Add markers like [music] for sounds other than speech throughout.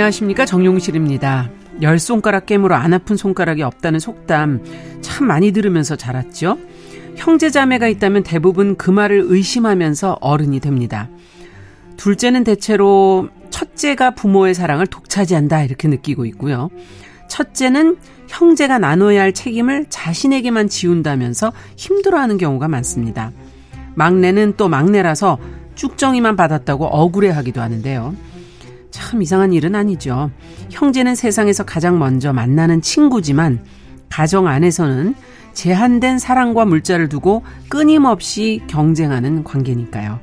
안녕하십니까 정용실입니다. 열 손가락 깨물어 안 아픈 손가락이 없다는 속담 참 많이 들으면서 자랐죠. 형제자매가 있다면 대부분 그 말을 의심하면서 어른이 됩니다. 둘째는 대체로 첫째가 부모의 사랑을 독차지한다 이렇게 느끼고 있고요. 첫째는 형제가 나눠야 할 책임을 자신에게만 지운다면서 힘들어하는 경우가 많습니다. 막내는 또 막내라서 쭉정이만 받았다고 억울해하기도 하는데요. 참 이상한 일은 아니죠. 형제는 세상에서 가장 먼저 만나는 친구지만 가정 안에서는 제한된 사랑과 물자를 두고 끊임없이 경쟁하는 관계니까요.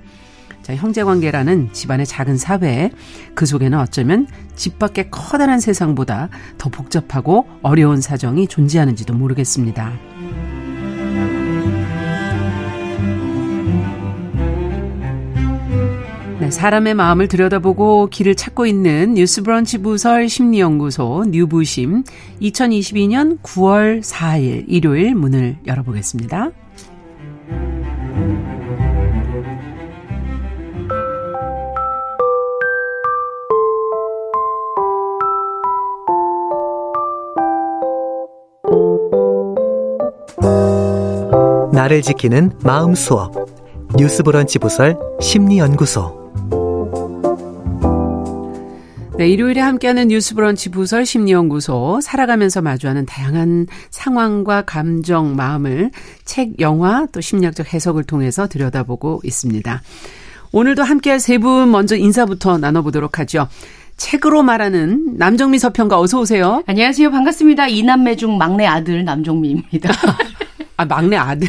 자, 형제 관계라는 집안의 작은 사회, 그 속에는 어쩌면 집 밖의 커다란 세상보다 더 복잡하고 어려운 사정이 존재하는지도 모르겠습니다. 네, 사람의 마음을 들여다보고 길을 찾고 있는 뉴스브런치 부설 심리연구소 뉴부심 2022년 9월 4일 일요일 문을 열어보겠습니다. 나를 지키는 마음 수업 뉴스브런치 부설 심리연구소 네, 일요일에 함께하는 뉴스 브런치 부설 심리연구소 살아가면서 마주하는 다양한 상황과 감정, 마음을 책, 영화 또 심리학적 해석을 통해서 들여다보고 있습니다. 오늘도 함께할 세 분 먼저 인사부터 나눠보도록 하죠. 책으로 말하는 남정미 서평가 어서 오세요. 안녕하세요. 반갑습니다. 이남매 중 막내 아들 남정미입니다. 아, 막내 아들.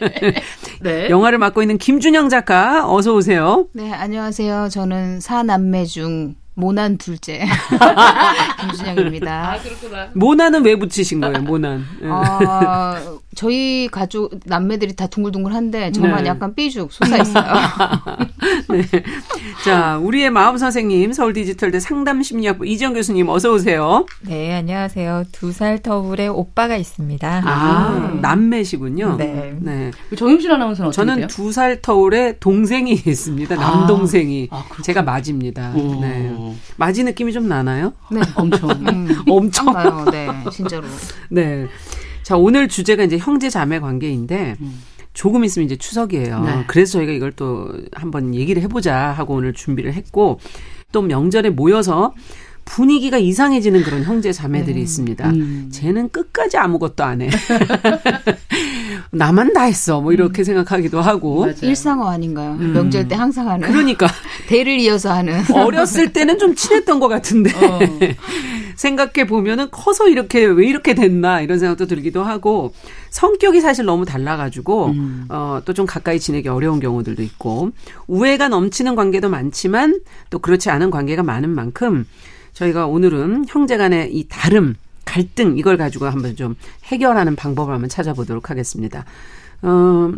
[laughs] 네. 영화를 맡고 있는 김준영 작가 어서 오세요. 네, 안녕하세요. 저는 사남매 중 모난 둘째 [laughs] 김준영입니다. 아 그렇구나. 모난은 왜 붙이신 거예요? 모난. 어, 저희 가족 남매들이 다 둥글둥글한데 저만 네. 약간 삐죽 솟아 있어요. [laughs] 네. 자, 우리의 마음 선생님 서울 디지털대 상담심리학부 이지영 교수님 어서 오세요. 네, 안녕하세요. 두 살 터울의 오빠가 있습니다. 아, 남매시군요. 네. 네. 정용실 아나운서는 저는? 두 살 터울에 동생이 있습니다. 남동생이. 아, 그렇구나. 제가 맞입니다. 오. 네. 맞이 느낌이 좀 나나요? 네, 엄청. [laughs] 음, 엄청. 딱 나요. 네, 진짜로. 네. 자, 오늘 주제가 이제 형제 자매 관계인데 음. 조금 있으면 이제 추석이에요. 네. 그래서 저희가 이걸 또 한번 얘기를 해보자 하고 오늘 준비를 했고 또 명절에 모여서 분위기가 이상해지는 그런 형제 자매들이 있습니다. 음. 쟤는 끝까지 아무것도 안 해. [laughs] 나만 다 했어. 뭐 이렇게 생각하기도 하고. 맞아요. 일상어 아닌가요? 명절 때 항상 하는. 그러니까 [laughs] 대를 이어서 하는. 어렸을 때는 좀 친했던 것 같은데 어. [laughs] 생각해 보면은 커서 이렇게 왜 이렇게 됐나 이런 생각도 들기도 하고 성격이 사실 너무 달라가지고 음. 어또 좀 가까이 지내기 어려운 경우들도 있고 우애가 넘치는 관계도 많지만 또 그렇지 않은 관계가 많은 만큼 저희가 오늘은 형제간의 이 다름 갈등 이걸 가지고 한번 좀 해결하는 방법을 한번 찾아보도록 하겠습니다. 어,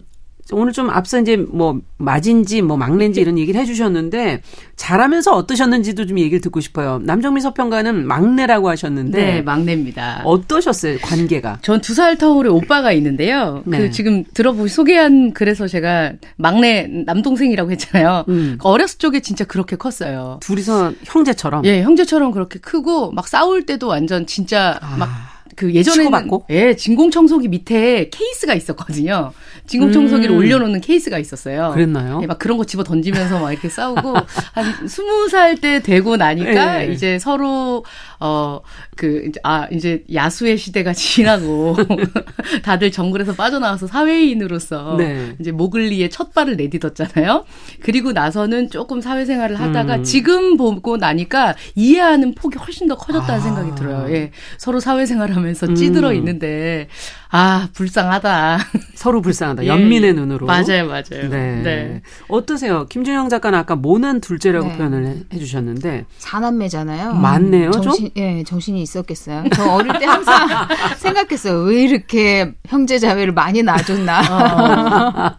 오늘 좀 앞서 이제 뭐 맞인지 뭐 막내인지 이런 얘기를 해주셨는데 잘하면서 어떠셨는지도 좀 얘기를 듣고 싶어요. 남정미 서평가는 막내라고 하셨는데 네, 막내입니다. 어떠셨어요 관계가? 전 두 살 터울의 오빠가 있는데요. 네. 그 지금 들어보 소개한 그래서 제가 막내 남동생이라고 했잖아요. 음. 어렸을 적에 진짜 그렇게 컸어요. 둘이서 형제처럼. 예, 형제처럼 그렇게 크고 막 싸울 때도 완전 진짜 아. 막 그 예전에는 치고받고? 예 진공 청소기 밑에 케이스가 있었거든요. 진공 청소기를 음. 올려놓는 케이스가 있었어요. 그랬나요? 예, 막 그런 거 집어 던지면서 막 이렇게 싸우고 [laughs] 한 스무 살 때 되고 나니까 예. 이제 서로 어그 이제 아 이제 야수의 시대가 지나고 [laughs] 다들 정글에서 빠져나와서 사회인으로서 네. 이제 모글리의 첫 발을 내딛었잖아요. 그리고 나서는 조금 사회생활을 하다가 음. 지금 보고 나니까 이해하는 폭이 훨씬 더 커졌다는 아. 생각이 들어요. 예. 서로 사회생활하면서 찌들어 음. 있는데 아 불쌍하다. [laughs] 서로 불쌍하다. 예, 연민의 예. 눈으로. 맞아요, 맞아요. 네. 어떠세요? 김준영 작가는 아까 모난 둘째라고 네. 표현을 해- 해주셨는데 사남매잖아요. 맞네요, 좀? 정신, 예, 정신이 있었겠어요. 저 어릴 때 항상 [laughs] 생각했어요. 왜 이렇게 형제 자매를 많이 낳아줬나. [laughs]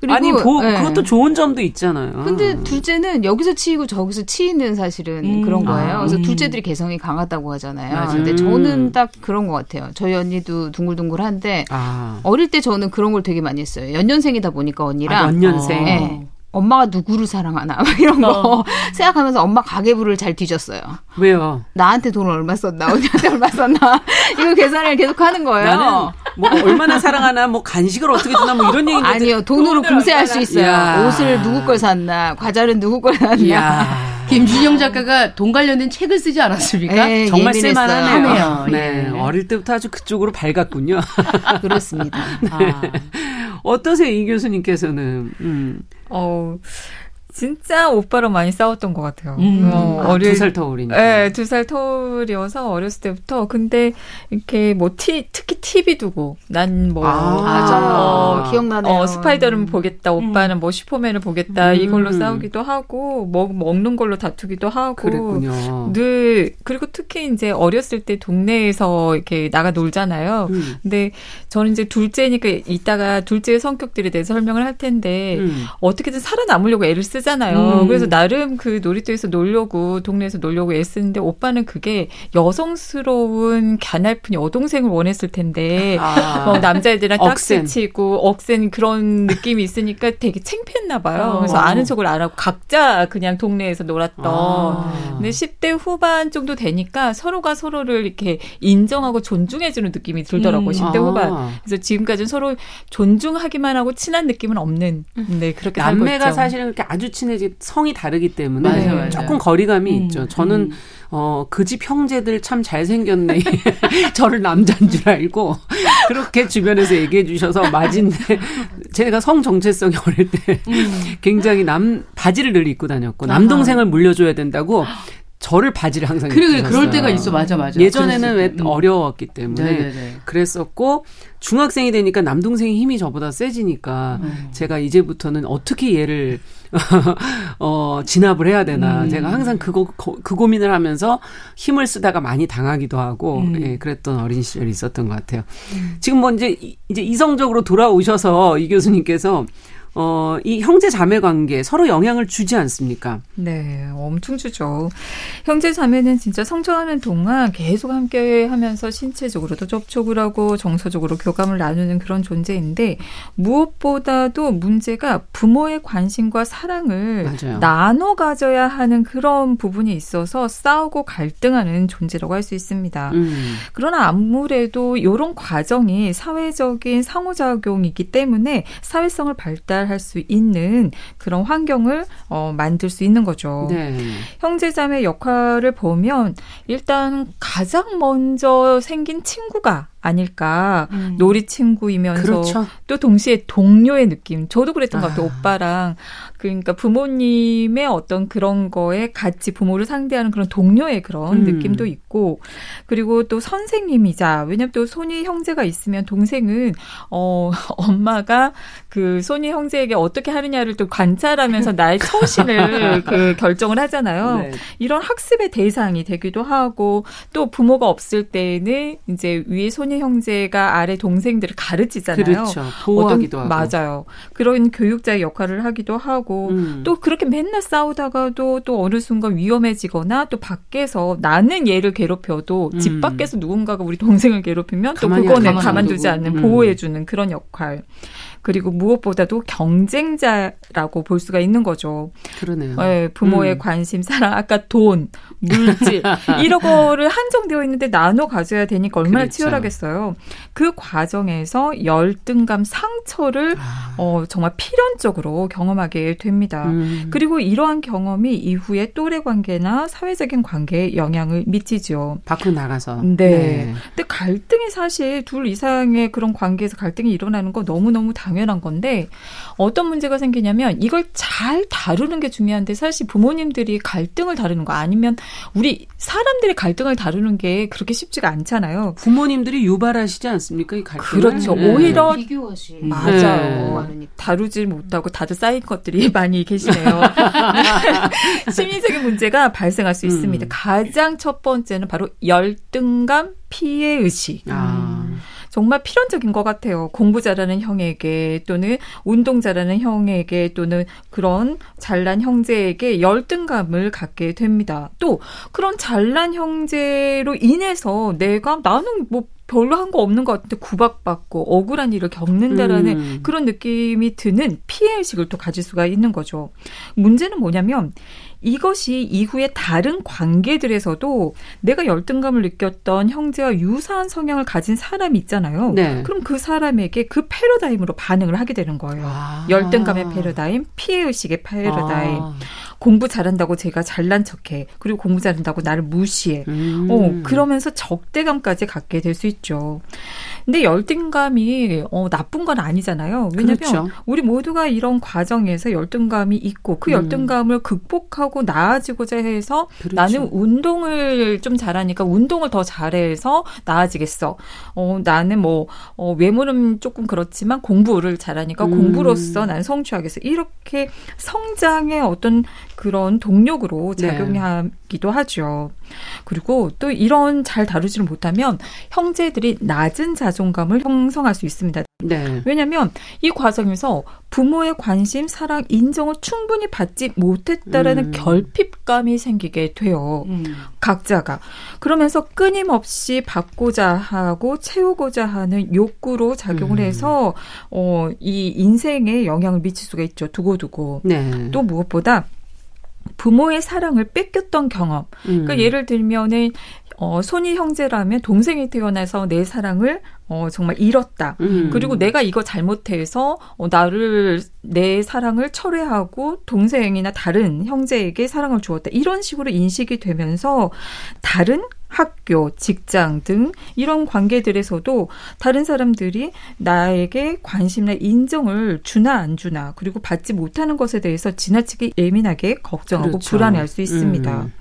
그리고, 아니 보, 예. 그것도 좋은 점도 있잖아요. 근데 둘째는 여기서 치이고 저기서 치이는 사실은 음. 그런 거예요. 아, 그래서 음. 둘째들이 개성이 강하다고 하잖아요. 맞아요. 근데 음. 저는 딱 그런 것 같아요. 저희 언니도 둥글둥글한데 아, 어릴 때 저는 그런 걸 되게 많이 했어요. 연년생이다 보니까 언니랑 아, 연년생. 네. 엄마가 누구를 사랑하나 [laughs] 막 이런 거 어. 생각하면서 엄마 가계부를 잘 뒤졌어요. 왜요? 나한테 돈을 얼마 썼나 언니한테 얼마 썼나 [laughs] 이거 계산을 계속 하는 거예요. 나는 뭐 얼마나 사랑하나 뭐 간식을 어떻게 주나 뭐 이런 얘기인데 아니요 돈으로 금세할 수 있어요. 야. 옷을 누구 걸 샀나 과자는 누구 걸 샀나. 야 김준영 작가가 돈 관련된 책을 쓰지 않았습니까? 네, 정말 예민했어요. 쓸만하네요. 하네요. 네, 예. 어릴 때부터 아주 그쪽으로 밝았군요. [laughs] 그렇습니다. 아. [laughs] 어떠세요, 이 교수님께서는? 음, 어, 진짜 오빠랑 많이 싸웠던 것 같아요. 음. 어, 아, 두살 터울이니까. 네, 두살 터울이어서 어렸을 때부터. 근데 이렇게 뭐 티, 특히 TV 두고 난 뭐. 아, 맞아요. 어, 기억나네요. 어, 스파이더는 보겠다. 오빠는 뭐 슈퍼맨을 보겠다. 음. 이걸로 싸우기도 하고, 먹, 먹는 걸로 다투기도 하고. 그랬군요. 늘, 그리고 특히 이제 어렸을 때 동네에서 이렇게 나가 놀잖아요. 음, 근데 저는 이제 둘째니까 이따가 둘째의 성격들에 대해서 설명을 할 텐데, 음. 어떻게든 살아남으려고 애를 쓰 잖아요. 음. 그래서 나름 그 놀이터에서 놀려고 동네에서 놀려고 애쓰는데 오빠는 그게 여성스러운 갸날픈 여동생을 원했을 텐데 아. [laughs] 어, 남자애들이랑 억센. 딱지치고 억센 그런 느낌이 있으니까 되게 창피했나 봐요. 어. 그래서 아는 척을 안 하고 각자 그냥 동네에서 놀았던. 아. 근데 10대 후반 정도 되니까 서로가 서로를 이렇게 인정하고 존중해주는 느낌이 들더라고요. 음. 10대 아. 후반. 그래서 지금까지는 서로 존중하기만 하고 친한 느낌은 없는. 네, 그렇게 살고 남매가. 사실은 그렇게 아주 친해지 성이 다르기 때문에 맞아요, 맞아요. 조금 거리감이 음, 있죠. 저는 음. 어, 그 집 형제들 참 잘생겼네. [laughs] 저를 남자인 줄 알고 [laughs] 그렇게 주변에서 얘기해 주셔서 맞은데 [laughs] 제가 성 정체성이 어릴 때 굉장히 남 바지를 늘 입고 다녔고 남동생을 물려줘야 된다고 저를 바지를 항상 그래, 그래. 그럴 때가 있어. 맞아, 맞아. 예전에는 왜. 음. 어려웠기 때문에 네네네. 그랬었고 중학생이 되니까 남동생이 힘이 저보다 세지니까 음. 제가 이제부터는 어떻게 얘를 [laughs] 어 진압을 해야 되나 음. 제가 항상 그거 거- 그 고민을 하면서 힘을 쓰다가 많이 당하기도 하고 음. 예 그랬던 어린 시절이 있었던 것 같아요. 지금 뭐 이제 이- 이제 이성적으로 돌아오셔서 이 교수님께서 어, 이 형제 자매 관계 서로 영향을 주지 않습니까? 네, 엄청 주죠. 형제 자매는 진짜 성장하는 동안 계속 함께 하면서 신체적으로도 접촉을 하고 정서적으로 교감을 나누는 그런 존재인데 무엇보다도 문제가 부모의 관심과 사랑을 맞아요. 나눠 가져야 하는 그런 부분이 있어서 싸우고 갈등하는 존재라고 할 수 있습니다. 음. 그러나 아무래도 이런 과정이 사회적인 상호작용이기 때문에 사회성을 발달 할 수 있는 그런 환경을 어, 만들 수 있는 거죠. 네. 형제자매 역할을 보면 일단 가장 먼저 생긴 친구가 아닐까. 음. 놀이 친구이면서 그렇죠. 또 동시에 동료의 느낌. 저도 그랬던 것 같아요. 아. 오빠랑 그러니까 부모님의 어떤 그런 거에 같이 부모를 상대하는 그런 동료의 그런 음. 느낌도 있고 그리고 또 선생님이자 왜냐면 또 손이 형제가 있으면 동생은 어 [laughs] 엄마가 그 손이 형제에게 어떻게 하느냐를 또 관찰하면서 나의 처신을 [laughs] 그 결정을 하잖아요. 네. 이런 학습의 대상이 되기도 하고 또 부모가 없을 때는 이제 위에 손이 형제가 아래 동생들을 가르치잖아요. 그렇죠. 보호하기도 어떤- 하고. 맞아요. 그런 교육자의 역할을 하기도 하고 음. 또 그렇게 맨날 싸우다가도 또 어느 순간 위험해지거나 또 밖에서 나는 얘를 괴롭혀도 음. 집 밖에서 누군가가 우리 동생을 괴롭히면 또 그거는 안 가만두지. 않는 음. 보호해주는 그런 역할. 그리고 무엇보다도 경쟁자라고 볼 수가 있는 거죠. 그러네요. 예, 부모의 음. 관심, 사랑, 아까 돈, 물질 [laughs] 이런 거를 한정되어 있는데 나눠 가져야 되니까 얼마나 그렇죠. 치열하겠어요. 그 과정에서 열등감, 상처를 아. 어, 정말 필연적으로 경험하게 됩니다. 음. 그리고 이러한 경험이 이후에 또래 관계나 사회적인 관계에 영향을 미치죠. 밖으로 나가서. 네. 근데 갈등이 사실 둘 이상의 그런 관계에서 갈등이 일어나는 거 너무너무 당연한 건데 어떤 문제가 생기냐면 이걸 잘 다루는 게 중요한데 사실 부모님들이 갈등을 다루는 거 아니면 우리 사람들이 갈등을 다루는 게 그렇게 쉽지가 않잖아요. 부모님들이 유발하시지 않습니까? 이 갈등을. 그렇죠. 네. 오히려 비교하시. 맞아요. 네. 다루질 못하고 다들 쌓인 것들이 [laughs] 많이 계시네요. [laughs] 심리적인 문제가 발생할 수 음. 있습니다. 가장 첫 번째는 바로 열등감, 피해 의식. 아. 정말 필연적인 것 같아요. 공부 잘하는 형에게 또는 운동 잘하는 형에게 또는 그런 잘난 형제에게 열등감을 갖게 됩니다. 또 그런 잘난 형제로 인해서 내가 나는 뭐 별로 한 거 없는 것 같은데 구박받고 억울한 일을 겪는다라는 음. 그런 느낌이 드는 피해 피해 의식을 또 가질 수가 있는 거죠. 문제는 뭐냐면 이것이 이후에 다른 관계들에서도 내가 열등감을 느꼈던 형제와 유사한 성향을 가진 사람이 있잖아요. 네. 그럼 그 사람에게 그 패러다임으로 반응을 하게 되는 거예요. 아. 열등감의 패러다임, 피해 의식의 패러다임. 아. 공부 잘한다고 제가 잘난 척해. 그리고 공부 잘한다고 나를 무시해. 음. 어, 그러면서 적대감까지 갖게 될 수 있죠. 근데 열등감이 어, 나쁜 건 아니잖아요. 왜냐면 그렇죠. 우리 모두가 이런 과정에서 열등감이 있고 그 음. 열등감을 극복하고 나아지고자 해서 그렇죠. 나는 운동을 좀 잘하니까 운동을 더 잘해서 나아지겠어. 어, 나는 뭐 어, 외모는 조금 그렇지만 공부를 잘하니까 음. 공부로서 나는 성취하겠어. 이렇게 성장의 어떤 그런 동력으로 네. 작용하기도 하죠. 그리고 또 이런 잘 다루지를 못하면 형제들이 낮은 자존감을 형성할 수 있습니다. 네. 왜냐하면 이 과정에서 부모의 관심, 사랑, 인정을 충분히 받지 못했다라는 음. 결핍감이 생기게 돼요. 음. 각자가. 그러면서 끊임없이 받고자 하고 채우고자 하는 욕구로 작용을 음. 해서 어, 이 인생에 영향을 미칠 수가 있죠. 두고두고. 네. 또 무엇보다 부모의 사랑을 뺏겼던 경험. 음. 그러니까 예를 들면은 어, 손이 형제라면 동생이 태어나서 내 사랑을 어, 정말 잃었다. 음. 그리고 내가 이거 잘못해서 어, 나를 내 사랑을 철회하고 동생이나 다른 형제에게 사랑을 주었다. 이런 식으로 인식이 되면서 다른 학교, 직장 등 이런 관계들에서도 다른 사람들이 나에게 관심이나 인정을 주나 안 주나 그리고 받지 못하는 것에 대해서 지나치게 예민하게 걱정하고 그렇죠. 불안해할 수 있습니다. 음.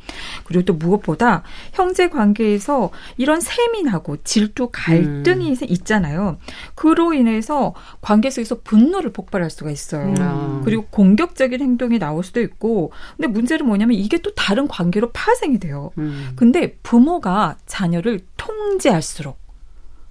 그리고 또 무엇보다 형제 관계에서 이런 세민하고 질투, 갈등이 있잖아요. 그로 인해서 관계 속에서 분노를 폭발할 수가 있어요. 음. 그리고 공격적인 행동이 나올 수도 있고, 근데 문제는 뭐냐면 이게 또 다른 관계로 파생이 돼요. 음. 근데 부모 가 자녀를 통제할수록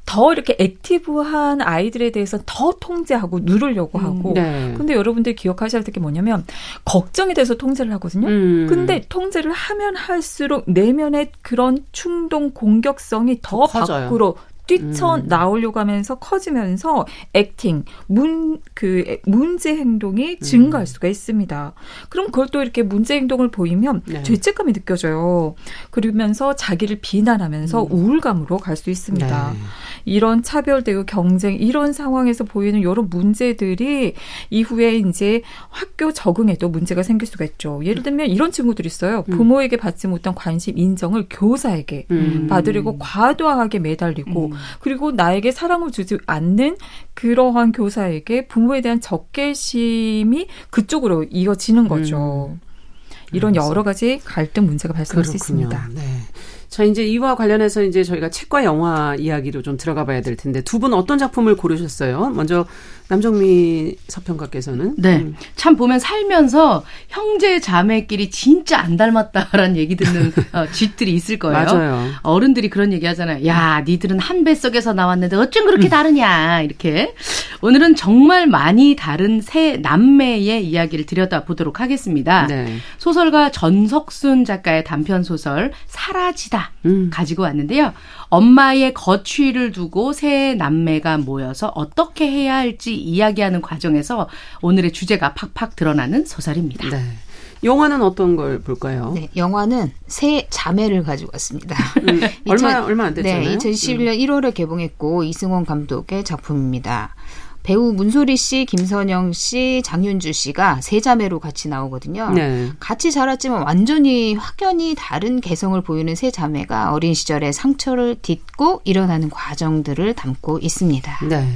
더 이렇게 active한 아이들에 대해서 더 통제하고 누르려고 하고. 네. 근데 여러분들 기억하셔야 될 게 뭐냐면 걱정이 돼서 통제를 하거든요. 음. 근데 통제를 하면 할수록 내면의 그런 충동 공격성이 더 더. 밖으로 뛰쳐 음. 나오려고 하면서 커지면서 acting 문 그 문제 행동이 음. 증가할 수가 있습니다. 그럼 그걸 또 이렇게 문제 행동을 보이면 네. 죄책감이 느껴져요. 그러면서 자기를 비난하면서 우울감으로 갈 수 있습니다. 음. 네. 이런 차별 대우 경쟁 이런 상황에서 보이는 여러 문제들이 이후에 이제 학교 적응에도 문제가 생길 수가 있죠. 예를 들면 이런 친구들이 있어요. 음. 부모에게 받지 못한 관심, 인정을 교사에게 음. 받으려고 과도하게 매달리고 음. 그리고 나에게 사랑을 주지 않는 그러한 교사에게 부모에 대한 적개심이 그쪽으로 이어지는 거죠. 이런 알겠어요. 여러 가지 갈등 문제가 발생할 수 그렇군요. 있습니다. 네. 자, 이제 이와 관련해서 이제 저희가 책과 영화 이야기로 좀 들어가 봐야 될 텐데 두 분 어떤 작품을 고르셨어요? 먼저 남정미 서평가께서는 네. 음. 참 보면 살면서 형제 자매끼리 진짜 안 닮았다라는 얘기 듣는 [laughs] 어, 집들이 있을 거예요. 맞아요. 어른들이 그런 얘기 하잖아요. 야, 니들은 한 뱃속에서 나왔는데 어쩜 그렇게 음. 다르냐. 이렇게. 오늘은 정말 많이 다른 세 남매의 이야기를 들여다보도록 하겠습니다. 네. 소설가 전석순 작가의 단편 소설 사라지다 음. 가지고 왔는데요. 엄마의 거취를 두고 세 남매가 모여서 어떻게 해야 할지 이야기하는 과정에서 오늘의 주제가 팍팍 드러나는 소설입니다. 네. 영화는 어떤 걸 볼까요? 네, 영화는 새 자매를 가지고 왔습니다. 음, [laughs] 얼마 이천- 얼마 안 됐잖아요. 네, 2011년 1월에 개봉했고 이승원 감독의 작품입니다. 배우 문소리 씨, 김선영 씨, 장윤주 씨가 세 자매로 같이 나오거든요. 네. 같이 자랐지만 완전히 확연히 다른 개성을 보이는 세 자매가 어린 시절에 상처를 딛고 일어나는 과정들을 담고 있습니다. 네.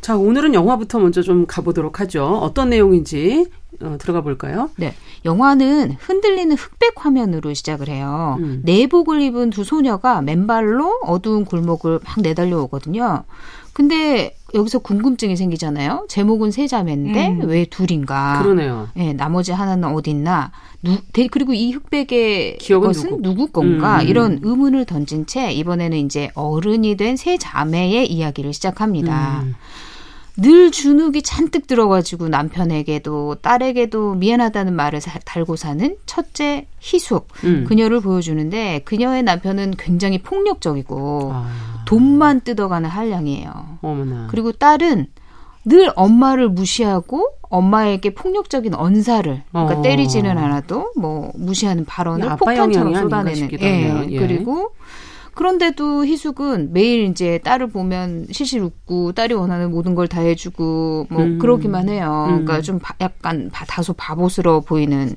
자, 오늘은 영화부터 먼저 좀 가보도록 하죠. 어떤 내용인지 어, 들어가 볼까요? 네. 영화는 흔들리는 흑백 화면으로 시작을 해요. 음. 내복을 입은 두 소녀가 맨발로 어두운 골목을 막 내달려 오거든요. 근데 여기서 궁금증이 생기잖아요. 제목은 세 자매인데 음. 왜 둘인가? 그러네요. 예, 나머지 하나는 어딨나? 누, 대- 그리고 이 흑백의 것은 누구? 누구, 건가? 음. 이런 의문을 던진 채 이번에는 이제 어른이 된 세 자매의 이야기를 시작합니다. 음. 늘 주눅이 잔뜩 들어가지고 남편에게도 딸에게도 미안하다는 말을 사- 달고 사는 첫째 희숙 음. 그녀를 보여주는데 그녀의 남편은 굉장히 폭력적이고 아, 돈만 뜯어가는 한량이에요. 어머나. 그리고 딸은 늘 엄마를 무시하고 엄마에게 폭력적인 언사를 그러니까 어. 때리지는 않아도 뭐 무시하는 발언을 아빠 폭탄처럼 쏟아내는 예. 예. 그리고 그런데도 희숙은 매일 이제 딸을 보면 실실 웃고 딸이 원하는 모든 걸 다 해주고 뭐 음. 그러기만 해요. 음. 그러니까 좀 바- 약간 바- 다소 바보스러워 보이는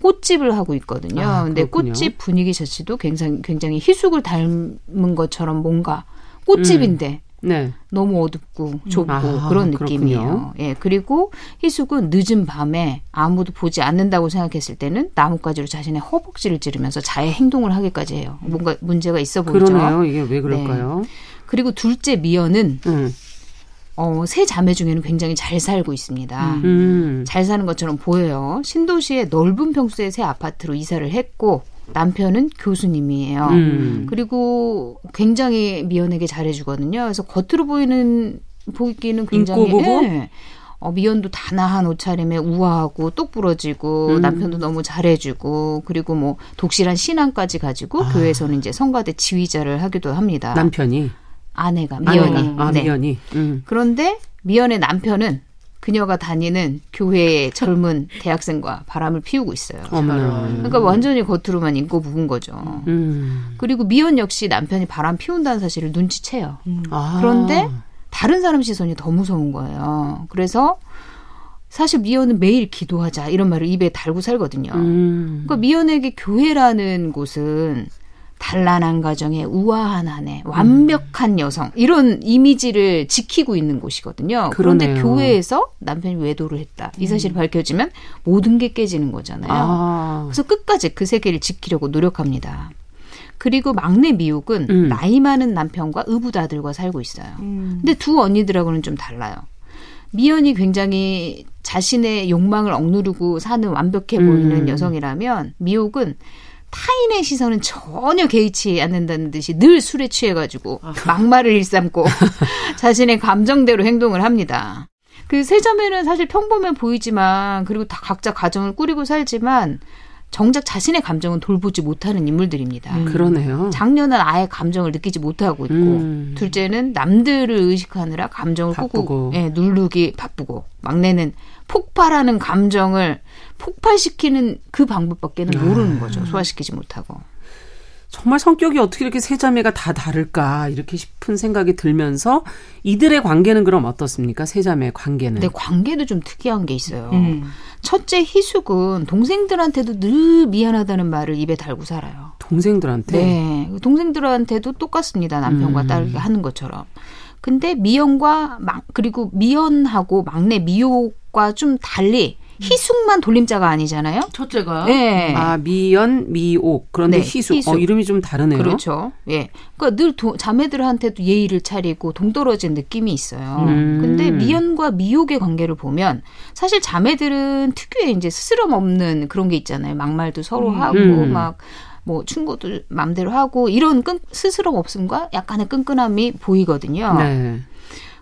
꽃집을 하고 있거든요. 아, 근데. 꽃집 분위기 자체도 굉장히 굉장히 희숙을 닮은 것처럼 뭔가 꽃집인데 네. 너무 어둡고 좁고 아, 그런 그렇군요. 느낌이에요. 예, 그리고 희숙은 늦은 밤에 아무도 보지 않는다고 생각했을 때는 나뭇가지로 자신의 허벅지를 찌르면서 자해 행동을 하기까지 해요. 뭔가 문제가 있어 보이죠. 그러네요. 이게 왜 그럴까요? 그리고 둘째 미연은 음. 어, 세 자매 중에는 굉장히 잘 살고 있습니다. 음. 잘 사는 것처럼 보여요. 신도시의 넓은 평수의 새 아파트로 이사를 했고 남편은 교수님이에요. 음. 그리고 굉장히 미연에게 잘해주거든요. 그래서 겉으로 보이는 보기는 굉장히? 예. 어, 미연도 단아한 옷차림에 우아하고 똑부러지고 음. 남편도 너무 잘해주고 그리고 뭐 독실한 신앙까지 가지고 아. 교회에서는 이제 성가대 지휘자를 하기도 합니다. 남편이 아내가 미연이. 아내가. 아, 네. 미연이. 음. 그런데 미연의 남편은 그녀가 다니는 교회의 젊은 대학생과 바람을 피우고 있어요. 어머나. 그러니까 완전히 겉으로만 인고 부은 거죠. 음. 그리고 미연 역시 남편이 바람 피운다는 사실을 눈치채요. 아. 그런데 다른 사람 시선이 더 무서운 거예요. 그래서 사실 미연은 매일 기도하자 이런 말을 입에 달고 살거든요. 음. 그러니까 미연에게 교회라는 곳은 단란한 가정에 우아한 아내, 완벽한 여성 이런 이미지를 지키고 있는 곳이거든요. 그런데 그러네요. 교회에서 남편이 외도를 했다. 이 사실이 밝혀지면 모든 게 깨지는 거잖아요. 아. 그래서 끝까지 그 세계를 지키려고 노력합니다. 그리고 막내 미옥은 음. 나이 많은 남편과 의붓아들과 살고 있어요. 근데 두 언니들하고는 좀 달라요. 미연이 굉장히 자신의 욕망을 억누르고 사는 완벽해 보이는 음. 여성이라면 미옥은 타인의 시선은 전혀 개의치 않는다는 듯이 늘 술에 취해가지고 막말을 일삼고 [laughs] 자신의 감정대로 행동을 합니다. 그 세자매는 사실 평범해 보이지만 그리고 다 각자 가정을 꾸리고 살지만 정작 자신의 감정은 돌보지 못하는 인물들입니다. 그러네요. 장녀는 아예 감정을 느끼지 못하고 있고 음. 둘째는 남들을 의식하느라 감정을. 꾹꾹 예, 누르기 바쁘고 막내는 폭발하는 감정을 폭발시키는 그 방법밖에는 모르는 거죠. 소화시키지 못하고. 정말 성격이 어떻게 이렇게 세 자매가 다 다를까 이렇게 싶은 생각이 들면서 이들의 관계는 그럼 어떻습니까? 세 자매의 관계는. 근데 관계도 좀 특이한 게 있어요. 음. 첫째 희숙은 동생들한테도 늘 미안하다는 말을 입에 달고 살아요. 동생들한테. 네. 동생들한테도 똑같습니다. 남편과 음. 딸이 하는 것처럼. 근데 미연과 막 그리고 미연하고 막내 미옥과 좀 달리 희숙만 돌림자가 아니잖아요. 첫째가 네. 아 미연, 미옥. 그런데 네, 희숙. 희숙. 어, 이름이 좀 다르네요. 그렇죠. 예. 그러니까 늘 도- 자매들한테도 예의를 차리고 동떨어진 느낌이 있어요. 음. 근데 미연과 미옥의 관계를 보면 사실 자매들은 특유의 이제 스스럼 없는 그런 게 있잖아요. 막말도 서로 하고 음. 막뭐 충고도 맘대로 하고 이런 끈, 스스럼 없음과 약간의 끈끈함이 보이거든요. 네.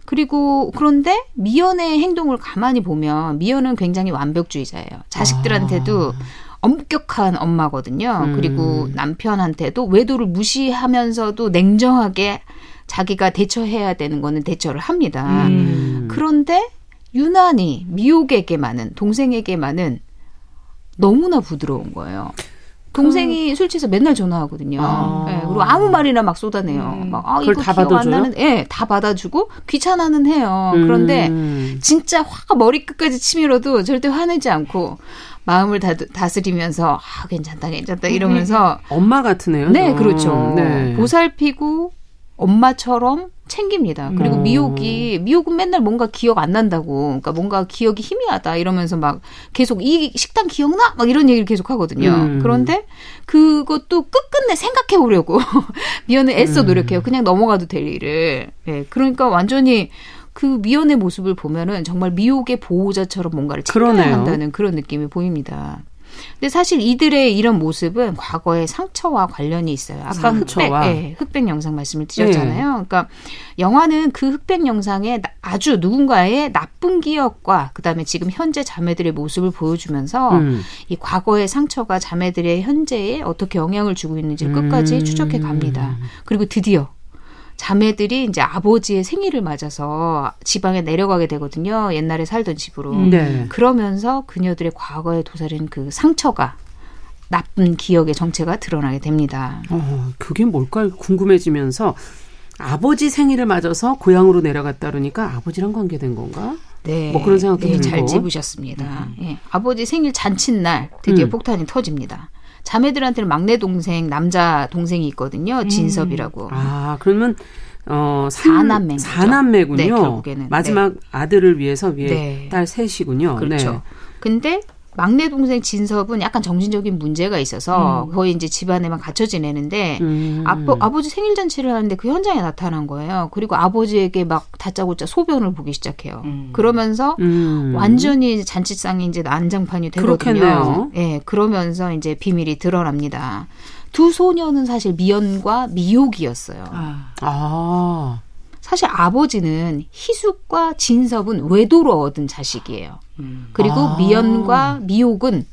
그리고 그런데 미연의 행동을 가만히 보면 미연은 굉장히 완벽주의자예요. 자식들한테도 엄격한 엄마거든요. 아. 음. 그리고 남편한테도 외도를 무시하면서도 냉정하게 자기가 대처해야 되는 거는 대처를 합니다. 음. 그런데 유난히 미옥에게만은 동생에게만은 너무나 부드러운 거예요. 동생이 술 취해서 맨날 전화하거든요. 아. 예, 그리고 아무 말이나 막 쏟아내요. 막, 아, 이거 다 기억 안 받아줘요? 나는, 예, 다 받아주고 귀찮아는 해요. 그런데 음. 진짜 화가 머리 끝까지 치밀어도 절대 화내지 않고 마음을 다, 다스리면서 아, 괜찮다, 괜찮다 이러면서 엄마 같으네요. 네, 좀. 그렇죠. 네. 보살피고 엄마처럼 챙깁니다. 그리고 음. 미옥이 미옥은 맨날 뭔가 기억 안 난다고, 그러니까 뭔가 기억이 희미하다 이러면서 막 계속 이 식당 기억나? 막 이런 얘기를 계속 하거든요. 음. 그런데 그것도 끝끝내 생각해 보려고 [laughs] 미연은 애써 음. 노력해요. 그냥 넘어가도 될 일을. 예, 그러니까 완전히 그 미연의 모습을 보면은 정말 미옥의 보호자처럼 뭔가를 챙겨야. 한다는 그런 느낌이 보입니다. 근데 사실 이들의 이런 모습은 과거의 상처와 관련이 있어요. 아까 흑백, 상처와. 예, 흑백 영상 말씀을 드렸잖아요. 그러니까 영화는 그 흑백 영상에 나- 아주 누군가의 나쁜 기억과 그다음에 지금 현재 자매들의 모습을 보여주면서 음. 이 과거의 상처가 자매들의 현재에 어떻게 영향을 주고 있는지 를 끝까지 음. 추적해 갑니다. 그리고 드디어 자매들이 이제 아버지의 생일을 맞아서 지방에 내려가게 되거든요. 옛날에 살던 집으로. 네. 그러면서 그녀들의 과거에 도사린 그 상처가 나쁜 기억의 정체가 드러나게 됩니다. 어, 그게 뭘까 궁금해지면서 아버지 생일을 맞아서 고향으로 내려갔다 그러니까 아버지랑 관계된 건가? 네. 뭐 그런 생각도 네, 들고. 잘 집으셨습니다. 예. 아버지 생일 잔칫날 드디어 음. 폭탄이 터집니다. 자매들한테는 막내 동생, 남자 동생이 있거든요. 진섭이라고. 아, 그러면 어, 사남매인 거죠. 사남매군요. 네, 결국에는. 마지막 아들을 위해서 위에 네. 딸 셋이군요. 그렇죠. 네. 근데 막내 동생 진섭은 약간 정신적인 문제가 있어서 거의 이제 집안에만 갇혀 지내는데 음. 아버, 아버지 생일 잔치를 하는데 그 현장에 나타난 거예요. 그리고 아버지에게 막 다짜고짜 소변을 보기 시작해요. 그러면서 음. 완전히 잔치상이 이제 난장판이 되거든요. 그렇겠네요. 예, 그러면서 이제 비밀이 드러납니다. 두 소녀는 사실 미연과 미옥이었어요. 아. 아. 사실 아버지는 희숙과 진섭은 외도로 얻은 자식이에요. 그리고 아. 미연과 미옥은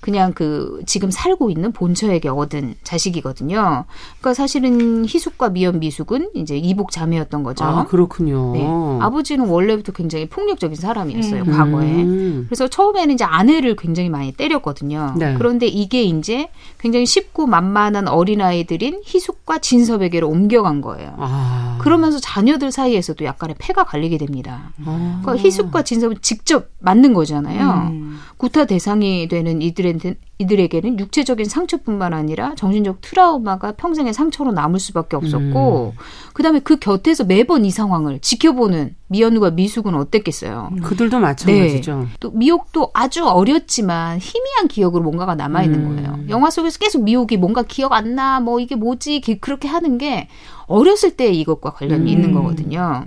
그냥 그 지금 살고 있는 본처에게 얻은 자식이거든요. 그러니까 사실은 희숙과 미연 미숙은 이제 이복 자매였던 거죠. 아, 그렇군요. 네. 아버지는 원래부터 굉장히 폭력적인 사람이었어요, 음. 과거에. 음. 그래서 처음에는 이제 아내를 굉장히 많이 때렸거든요. 네. 그런데 이게 이제 굉장히 쉽고 만만한 어린아이들인 희숙과 진섭에게로 옮겨간 거예요. 아. 그러면서 자녀들 사이에서도 약간의 패가 갈리게 됩니다. 아. 그러니까 희숙과 진섭은 직접 맞는 거잖아요. 음. 구타 대상이 되는 이들한테, 이들에게는 육체적인 상처뿐만 아니라 정신적 트라우마가 평생의 상처로 남을 수밖에 없었고, 그 다음에 그 곁에서 매번 이 상황을 지켜보는 미연우가 미숙은 어땠겠어요. 그들도 마찬가지죠. 또 미옥도 아주 어렸지만 희미한 기억으로 뭔가가 남아 있는 음. 거예요. 영화 속에서 계속 미옥이 뭔가 기억 안 나, 뭐 이게 뭐지, 기- 그렇게 하는 게 어렸을 때 이것과 관련이 음. 있는 거거든요.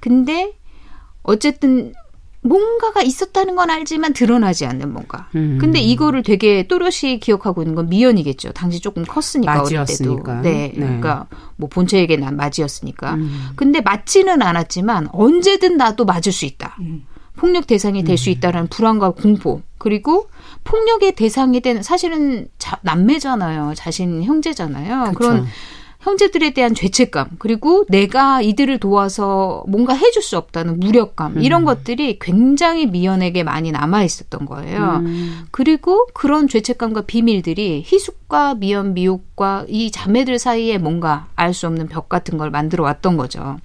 근데 어쨌든 뭔가가 있었다는 건 알지만 드러나지 않는 뭔가. 음. 근데 이거를 되게 또렷이 기억하고 있는 건 미연이겠죠. 당시 조금 컸으니까 어릴 맞이였으니까. 때도. 네, 네. 그러니까 뭐 본처에게 난 맞이였으니까. 음. 근데 맞지는 않았지만 언제든 나도 맞을 수 있다. 음. 폭력 대상이 될 수 있다라는 불안과 공포 그리고 폭력의 대상이 된 사실은 자, 남매잖아요. 자신 형제잖아요. 그런 형제들에 대한 죄책감 그리고 내가 이들을 도와서 뭔가 해줄 수 없다는 무력감 이런 것들이 굉장히 미연에게 많이 남아 있었던 거예요. 음. 그리고 그런 죄책감과 비밀들이 희숙과 미연, 미옥과 이 자매들 사이에 뭔가 알 수 없는 벽 같은 걸 만들어 왔던 거죠.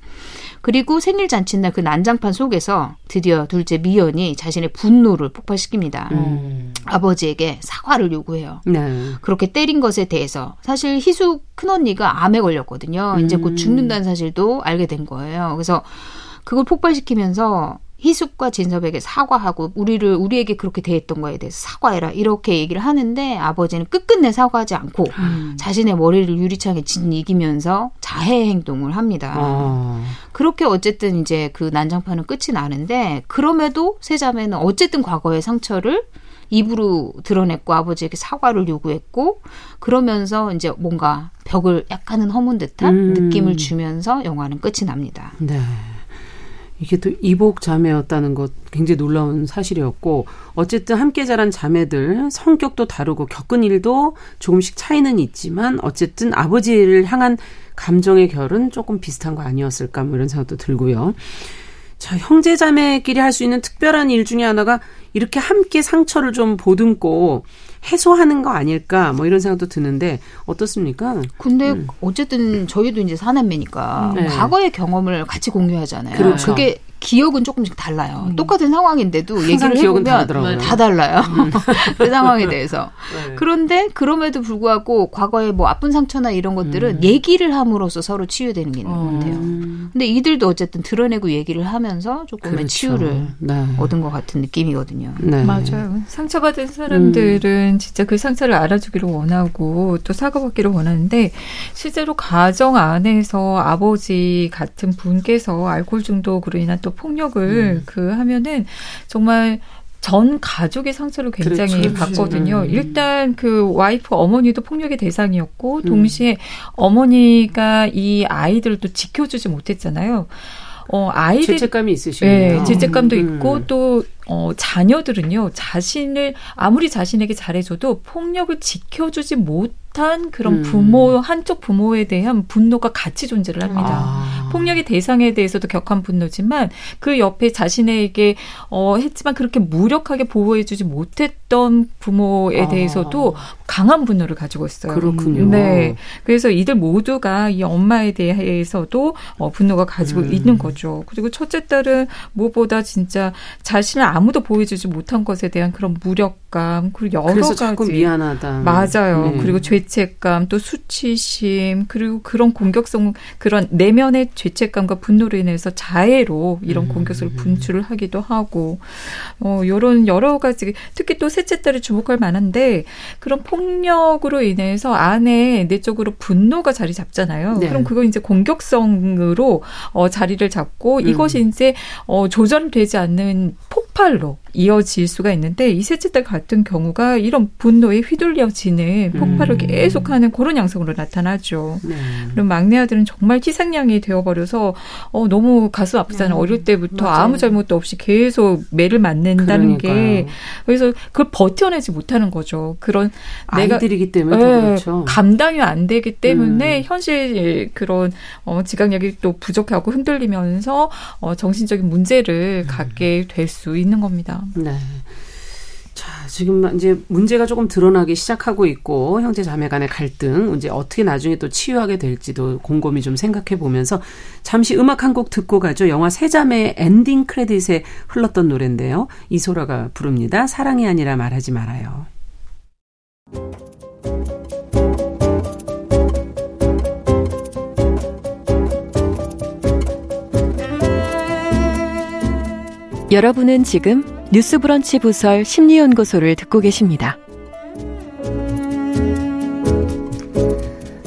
그리고 생일 잔칫날 그 난장판 속에서 드디어 둘째 미연이 자신의 분노를 폭발시킵니다. 음. 아버지에게 사과를 요구해요. 네. 그렇게 때린 것에 대해서 사실 희숙 큰언니가 암에 걸렸거든요. 이제 곧 죽는다는 사실도 알게 된 거예요. 그래서 그걸 폭발시키면서 희숙과 진섭에게 사과하고 우리를 우리에게 그렇게 대했던 거에 대해서 사과해라 이렇게 얘기를 하는데 아버지는 끝끝내 사과하지 않고 자신의 머리를 유리창에 짓이기면서 자해 행동을 합니다. 어. 그렇게 어쨌든 이제 그 난장판은 끝이 나는데 그럼에도 세 자매는 어쨌든 과거의 상처를 입으로 드러냈고 아버지에게 사과를 요구했고 그러면서 이제 뭔가 벽을 약간은 허문 듯한 음. 느낌을 주면서 영화는 끝이 납니다. 네. 이게 또 이복 자매였다는 것 굉장히 놀라운 사실이었고 어쨌든 함께 자란 자매들 성격도 다르고 겪은 일도 조금씩 차이는 있지만 어쨌든 아버지를 향한 감정의 결은 조금 비슷한 거 아니었을까 뭐 이런 생각도 들고요. 자, 형제 자매끼리 할 수 있는 특별한 일 중에 하나가 이렇게 함께 상처를 좀 보듬고 해소하는 거 아닐까 뭐 이런 생각도 드는데 어떻습니까? 근데 어쨌든 저희도 이제 사남매니까 네. 과거의 경험을 같이 공유하잖아요. 그렇죠. 게 기억은 조금씩 달라요. 똑같은 상황인데도 얘기를 기억은 해보면 다르더라고요. 다 달라요. [laughs] 그 상황에 대해서. 네. 그런데 그럼에도 불구하고 과거의 뭐 아픈 상처나 이런 것들은 얘기를 함으로써 서로 치유되는 게 있는 것 같아요. 음, 근데 이들도 어쨌든 드러내고 얘기를 하면서 조금의 그렇죠. 치유를 네. 얻은 것 같은 느낌이거든요. 네. 맞아요. 상처받은 사람들은 진짜 그 상처를 알아주기를 원하고 또 사과받기를 원하는데 실제로 가정 안에서 아버지 같은 분께서 알코올 중독으로 인한 또 폭력을 그 하면은 정말 전 가족의 상처를 굉장히 그렇죠. 받거든요. 음. 일단 그 와이프 어머니도 폭력의 대상이었고 음. 동시에 어머니가 이 아이들을 또 지켜주지 못했잖아요. 어, 아이들 죄책감이 있으시네요. 네, 죄책감도 음. 있고 또 어, 자녀들은요 자신을 아무리 자신에게 잘해줘도 폭력을 지켜주지 못 한 그런 음. 부모 한쪽 부모에 대한 분노가 같이 존재를 합니다. 아. 폭력의 대상에 대해서도 격한 분노지만 그 옆에 자신에게 어 했지만 그렇게 무력하게 보호해 주지 못했던 부모에 아. 대해서도 강한 분노를 가지고 있어요. 그렇군요. 네. 그래서 이들 모두가 이 엄마에 대해서도 어, 분노가 가지고 음. 있는 거죠. 그리고 첫째 딸은 무엇보다 진짜 자신을 아무도 보여주지 못한 것에 대한 그런 무력감 그리고 여러 그래서 가지 자꾸 미안하다. 맞아요. 네. 그리고 죄 책감, 또 수치심, 그리고 그런 공격성, 그런 내면의 죄책감과 분노로 인해서 자해로 이런 음. 공격을 분출을 하기도 하고, 어, 요런 여러 가지, 특히 또 셋째 딸이 주목할 만한데, 그런 폭력으로 인해서 안에 내적으로 분노가 자리 잡잖아요. 네. 그럼 그거 이제 공격성으로 어, 자리를 잡고 음. 이것이 이제 어, 조절되지 않는 폭발로 이어질 수가 있는데 이 셋째 딸 같은 경우가 이런 분노에 휘둘려지는 폭발을 음. 계속하는 그런 양상으로 나타나죠. 네. 그리고 막내 아들은 정말 희생양이 되어버려서 어, 너무 가슴 아프잖아요. 어릴 때부터 음. 맞아요. 아무 잘못도 없이 계속 매를 맞는다는 게 그러니까요. 그래서 그걸 버텨내지 못하는 거죠. 그런 내가 아이들이기 때문에 더 예, 그렇죠. 감당이 안 되기 때문에 음. 현실 그런 어, 지각력이 또 부족하고 흔들리면서 어, 정신적인 문제를 갖게 될 수 있는 겁니다. 네. 자, 지금 이제 문제가 조금 드러나기 시작하고 있고 형제 자매 간의 갈등 이제 어떻게 나중에 또 치유하게 될지도 곰곰이 좀 생각해 보면서 잠시 음악 한 곡 듣고 가죠. 영화 세자매 엔딩 크레딧에 흘렀던 노래인데요. 이소라가 부릅니다. 사랑이 아니라 말하지 말아요. 여러분은 지금 뉴스브런치 부설 심리연구소를 듣고 계십니다.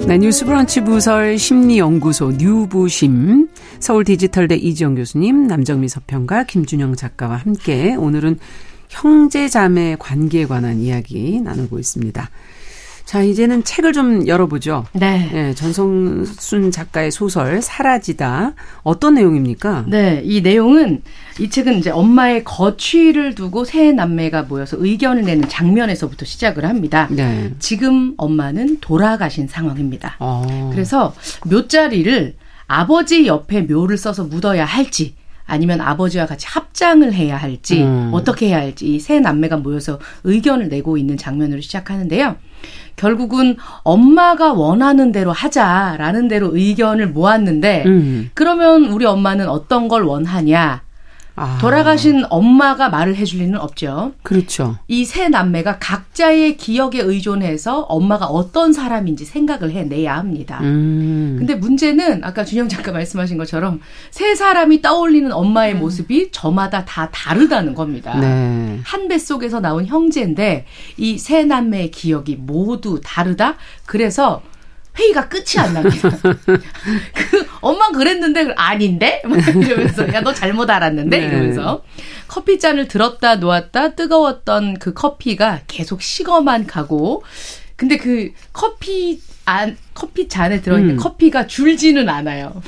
네, 뉴스브런치 부설 심리연구소 뉴부심 서울 디지털대 이지영 교수님, 남정미 서평가 김준영 작가와 함께 오늘은 형제 자매 관계에 관한 이야기 나누고 있습니다. 자, 이제는 책을 좀 열어보죠. 네. 네, 전성순 작가의 소설 사라지다 어떤 내용입니까? 네, 이 내용은 이 책은 이제 엄마의 거취를 두고 세 남매가 모여서 의견을 내는 장면에서부터 시작을 합니다. 네. 지금 엄마는 돌아가신 상황입니다. 어. 그래서 묘자리를 아버지 옆에 묘를 써서 묻어야 할지 아니면 아버지와 같이 합장을 해야 할지 음. 어떻게 해야 할지 이 세 남매가 모여서 의견을 내고 있는 장면으로 시작하는데요. 결국은 엄마가 원하는 대로 하자라는 대로 의견을 모았는데 음. 그러면 우리 엄마는 어떤 걸 원하냐? 아. 돌아가신 엄마가 말을 해줄 리는 없죠. 그렇죠. 이 세 남매가 각자의 기억에 의존해서 엄마가 어떤 사람인지 생각을 해내야 합니다. 음. 근데 문제는 아까 준영 작가 말씀하신 것처럼 세 사람이 떠올리는 엄마의 모습이 저마다 다 다르다는 겁니다. 네. 한 뱃속에서 나온 형제인데 이 세 남매의 기억이 모두 다르다. 그래서 회의가 끝이 안 납니다. [laughs] 그 엄마 그랬는데 아닌데 막 이러면서 야 너 잘못 알았는데 네. 이러면서 커피 잔을 들었다 놓았다 뜨거웠던 그 커피가 계속 식어만 가고 근데 그 커피 안 커피 잔에 들어있는 음. 커피가 줄지는 않아요.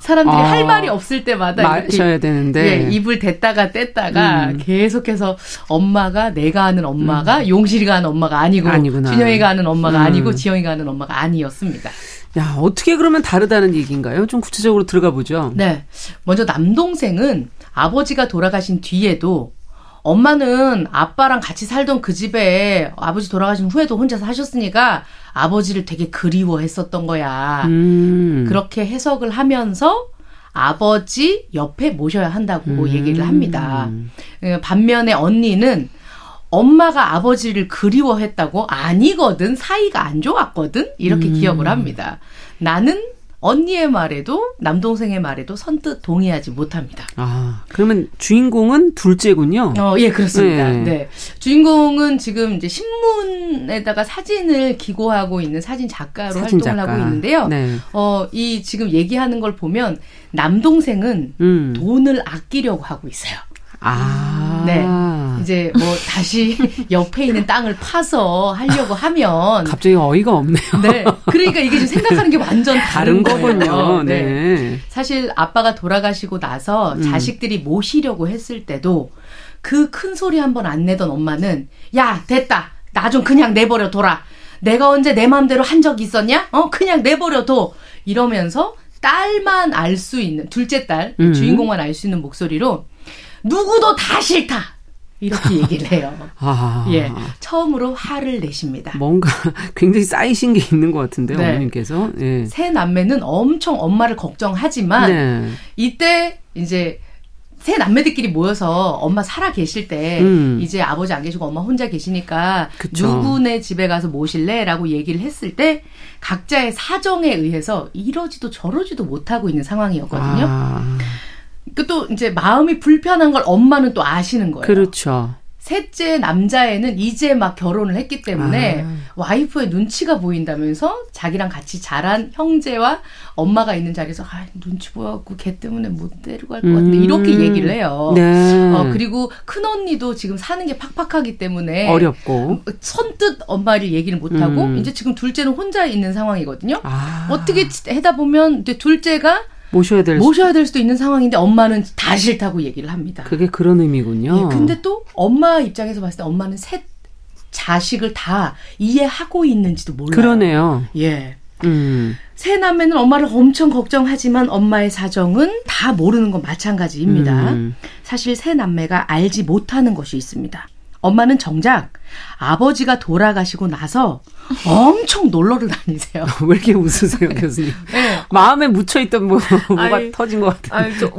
사람들이 아. 할 말이 없을 때마다 마셔야 되는데. 예, 입을 댔다가 뗐다가 음. 계속해서 엄마가 내가 아는 엄마가 용실이가 아는 엄마가 아니고 아니구나. 준영이가 아는 엄마가 음. 아니고 지영이가 아는 엄마가 아니었습니다. 야, 어떻게 그러면 다르다는 얘기인가요? 좀 구체적으로 들어가 보죠. 네. 먼저 남동생은 아버지가 돌아가신 뒤에도 엄마는 아빠랑 같이 살던 그 집에 아버지 돌아가신 후에도 혼자 사셨으니까 아버지를 되게 그리워했었던 거야. 음. 그렇게 해석을 하면서 아버지 옆에 모셔야 한다고 음. 얘기를 합니다. 어, 반면에 언니는 엄마가 아버지를 그리워했다고 아니거든 사이가 안 좋았거든 이렇게 음. 기억을 합니다. 나는 언니의 말에도 남동생의 말에도 선뜻 동의하지 못합니다. 아, 그러면 주인공은 둘째군요. 어, 예, 그렇습니다. 네. 네. 주인공은 지금 이제 신문에다가 사진을 기고하고 있는 사진 작가로 사진 활동을 작가. 하고 있는데요. 네. 어, 이 지금 얘기하는 걸 보면 남동생은 음. 돈을 아끼려고 하고 있어요. 아. 네. 이제 뭐 다시 [laughs] 옆에 있는 땅을 파서 하려고 하면 갑자기 어이가 없네요. 네. 그러니까 이게 지금 생각하는 게 완전 [laughs] 다른 다른, 거군요. 거예요. 네. 사실 아빠가 돌아가시고 나서 음. 자식들이 모시려고 했을 때도 그 큰 소리 한 번 안 내던 엄마는 야 됐다 나 좀 그냥 내버려 둬라 내가 언제 내 마음대로 한적 있었냐? 어, 그냥 내버려 둬. 이러면서 딸만 알 수 있는, 둘째 딸, 음. 주인공만 알 수 있는 목소리로 누구도 다 싫다. 이렇게 [laughs] 얘기를 해요. 아. 예. 처음으로 화를 내십니다. 뭔가 [laughs] 굉장히 쌓이신 게 있는 것 같은데요, 네. 어머님께서. 예. 세 남매는 엄청 엄마를 걱정하지만 네. 이때 이제 세 남매들끼리 모여서 엄마 살아 계실 때 음. 이제 아버지 안 계시고 엄마 혼자 계시니까 그쵸. 누구네 집에 가서 모실래라고 얘기를 했을 때 각자의 사정에 의해서 이러지도 저러지도 못하고 있는 상황이었거든요. 아, 그또 이제 마음이 불편한 걸 엄마는 또 아시는 거예요. 그렇죠. 셋째 남자애는 이제 막 결혼을 했기 때문에 아. 와이프의 눈치가 보인다면서 자기랑 같이 자란 형제와 엄마가 있는 자리에서 아, 눈치 보여갖고 걔 때문에 못 데려갈 것 같은데 음. 이렇게 얘기를 해요. 네. 어, 그리고 큰 언니도 지금 사는 게 팍팍하기 때문에 어렵고. 선뜻 엄마를 얘기를 못 하고 음. 이제 지금 둘째는 혼자 있는 상황이거든요. 아, 어떻게 해다 보면 이제 둘째가 모셔야 될 모셔야 될 수도 있는 상황인데 엄마는 다 싫다고 얘기를 합니다. 그게 그런 의미군요. 예, 근데 또 엄마 입장에서 봤을 때 엄마는 셋 자식을 다 이해하고 있는지도 몰라요. 그러네요. 예. 음. 세 남매는 엄마를 엄청 걱정하지만 엄마의 사정은 다 모르는 건 마찬가지입니다. 음. 사실 세 남매가 알지 못하는 것이 있습니다. 엄마는 정작 아버지가 돌아가시고 나서 엄청 놀러를 다니세요. [laughs] 왜 이렇게 웃으세요, 교수님? [laughs] 네. 마음에 묻혀있던 뭐, 뭐가 아니, 터진 것 같아요. 아, 저,